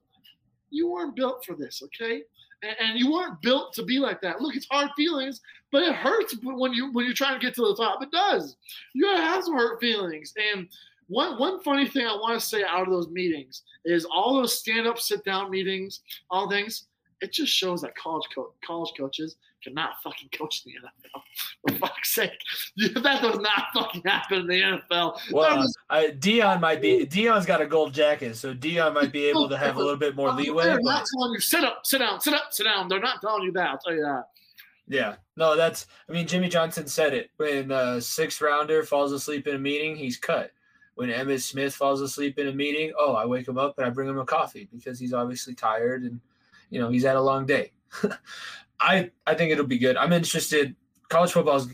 Speaker 4: you weren't built for this, okay? And, and you weren't built to be like that. Look, it's hard feelings, but it hurts when you when you're trying to get to the top. It does. You gotta have some hurt feelings. And one one funny thing I want to say out of those meetings is all those stand up, sit down meetings, all things. It just shows that college co- college coaches cannot fucking coach the NFL. For fuck's sake, that does not fucking happen in the NFL.
Speaker 3: Well,
Speaker 4: was-
Speaker 3: I, Deion might be. Deion's got a gold jacket, so Deion might be able to have a little bit more leeway.
Speaker 4: They're not telling you sit up, sit down, sit up, sit down. They're not telling you that. I'll tell you that.
Speaker 3: Yeah, no, that's. I mean, Jimmy Johnson said it when a sixth rounder falls asleep in a meeting, he's cut. When Emmitt Smith falls asleep in a meeting, oh, I wake him up and I bring him a coffee because he's obviously tired and you know he's had a long day. I I think it'll be good. I'm interested. College football is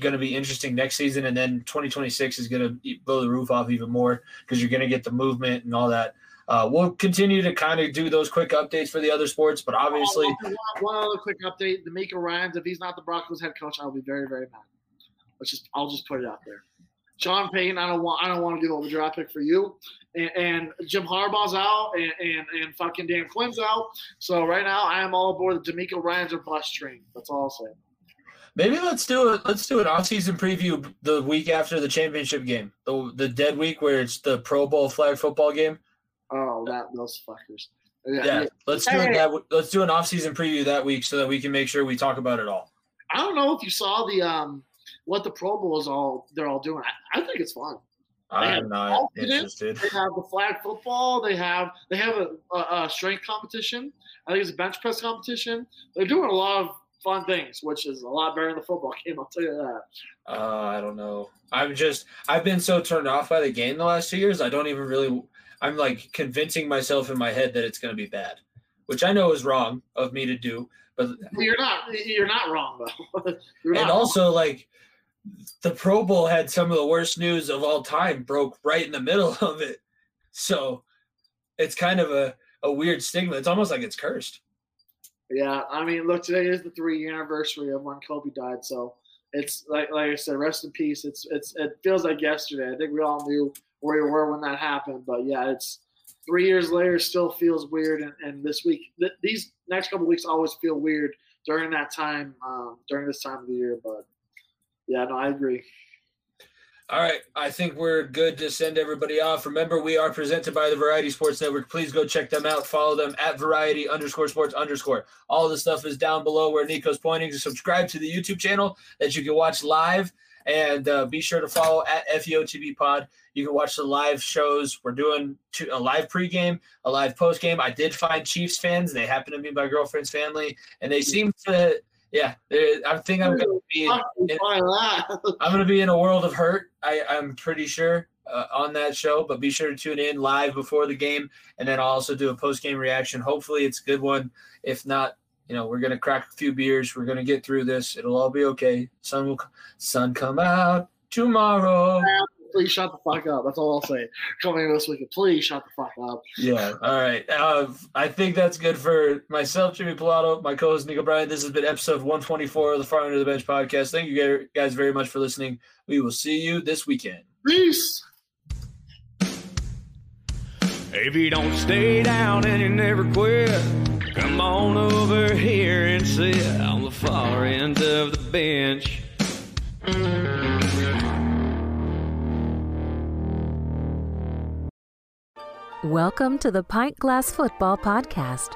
Speaker 3: going to be interesting next season, and then 2026 is going to blow the roof off even more because you're going to get the movement and all that. Uh, we'll continue to kind of do those quick updates for the other sports, but obviously,
Speaker 4: Oh, one, other quick update: the DeMeco Ryans. If he's not the Broncos head coach, I'll be very, very mad. Let's just, I'll just put it out there. Sean Payton, I don't want, I don't want to give over the draft pick for you. And, and Jim Harbaugh's out, and, and and fucking Dan Quinn's out. So right now, I am all aboard the DeMeco Ryans or bust train. That's all I'll say.
Speaker 3: Maybe let's do it. Let's do an off-season preview the week after the championship game, the the dead week where it's the Pro Bowl flag football game.
Speaker 4: Oh, that those fuckers. Yeah,
Speaker 3: Yeah,
Speaker 4: yeah.
Speaker 3: let's do it that. Let's do an off-season preview that week so that we can make sure we talk about it all.
Speaker 4: I don't know if you saw the um what the Pro Bowl is all they're all doing. I, I think it's fun.
Speaker 3: I'm not interested.
Speaker 4: They have the flag football. They have they have a, a, a strength competition. I think it's a bench press competition. They're doing a lot of fun things, which is a lot better than the football game. I'll tell you that.
Speaker 3: Uh, I don't know. I'm just I've been so turned off by the game the last two years. I don't even really. I'm like convincing myself in my head that it's going to be bad, which I know is wrong of me to do. But
Speaker 4: You're not you're not wrong though. you're
Speaker 3: and
Speaker 4: not
Speaker 3: also like the Pro Bowl had some of the worst news of all time broke right in the middle of it. So it's kind of a, a weird stigma. It's almost like it's cursed.
Speaker 4: Yeah, I mean, look, today is the three year anniversary of when Kobe died, so it's like like I said, rest in peace. It's it's it feels like yesterday. I think we all knew where we were when that happened, but yeah, it's three years later. Still feels weird, and, and this week, th- these next couple weeks always feel weird during that time, um, during this time of the year. But yeah, no, I agree.
Speaker 3: All right. I think we're good to send everybody off. Remember, we are presented by the Variety Sports Network. Please go check them out. Follow them at variety underscore sports underscore. All the stuff is down below where Nico's pointing. To subscribe to the YouTube channel that you can watch live. And uh, be sure to follow at FEOTB Pod. You can watch the live shows. We're doing two, a live pregame, a live postgame. I did find Chiefs fans. They happen to be my girlfriend's family, and they seem to, yeah. I think I'm going to be.
Speaker 4: Find that.
Speaker 3: I'm to be in a world of hurt. I, I'm pretty sure uh, on that show, but be sure to tune in live before the game, and then I'll also do a post game reaction. Hopefully, it's a good one. If not, you know, we're going to crack a few beers. We're going to get through this. It'll all be okay. Sun will sun come out tomorrow.
Speaker 4: Please shut the fuck up. That's all I'll say. Coming in this weekend, please shut the fuck up.
Speaker 3: Yeah. All right. Uh, I think that's good for myself, Jimmy Pilato, my co-host Nico Bryan. This has been episode 124 of the Far End of the Bench podcast. Thank you guys very much for listening. We will see you this weekend.
Speaker 4: Peace.
Speaker 2: If you don't stay down and you never quit, come on over here and sit on the far end of the bench.
Speaker 5: Welcome to the Pint Glass Football Podcast.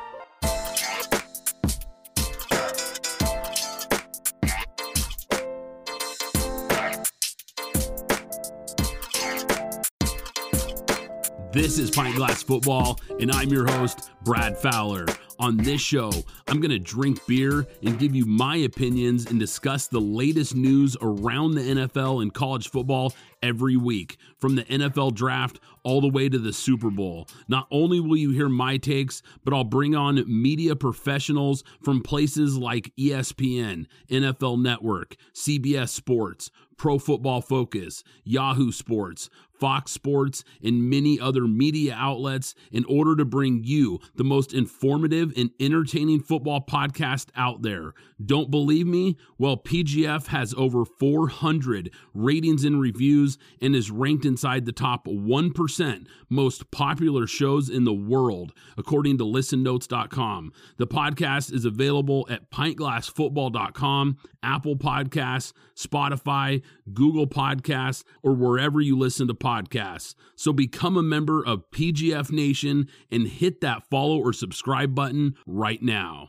Speaker 6: This is Pint Glass Football, and I'm your host, Brad Fowler. On this show, I'm going to drink beer and give you my opinions and discuss the latest news around the NFL and college football every week, from the NFL draft all the way to the Super Bowl. Not only will you hear my takes, but I'll bring on media professionals from places like ESPN, NFL Network, CBS Sports, Pro Football Focus, Yahoo Sports, Fox Sports, and many other media outlets in order to bring you the most informative and entertaining football podcast out there. Don't believe me? Well, PGF has over 400 ratings and reviews and is ranked inside the top 1% most popular shows in the world, according to listennotes.com. The podcast is available at pintglassfootball.com, Apple Podcasts, Spotify, Google Podcasts, or wherever you listen to podcasts. So become a member of PGF Nation and hit that follow or subscribe button right now.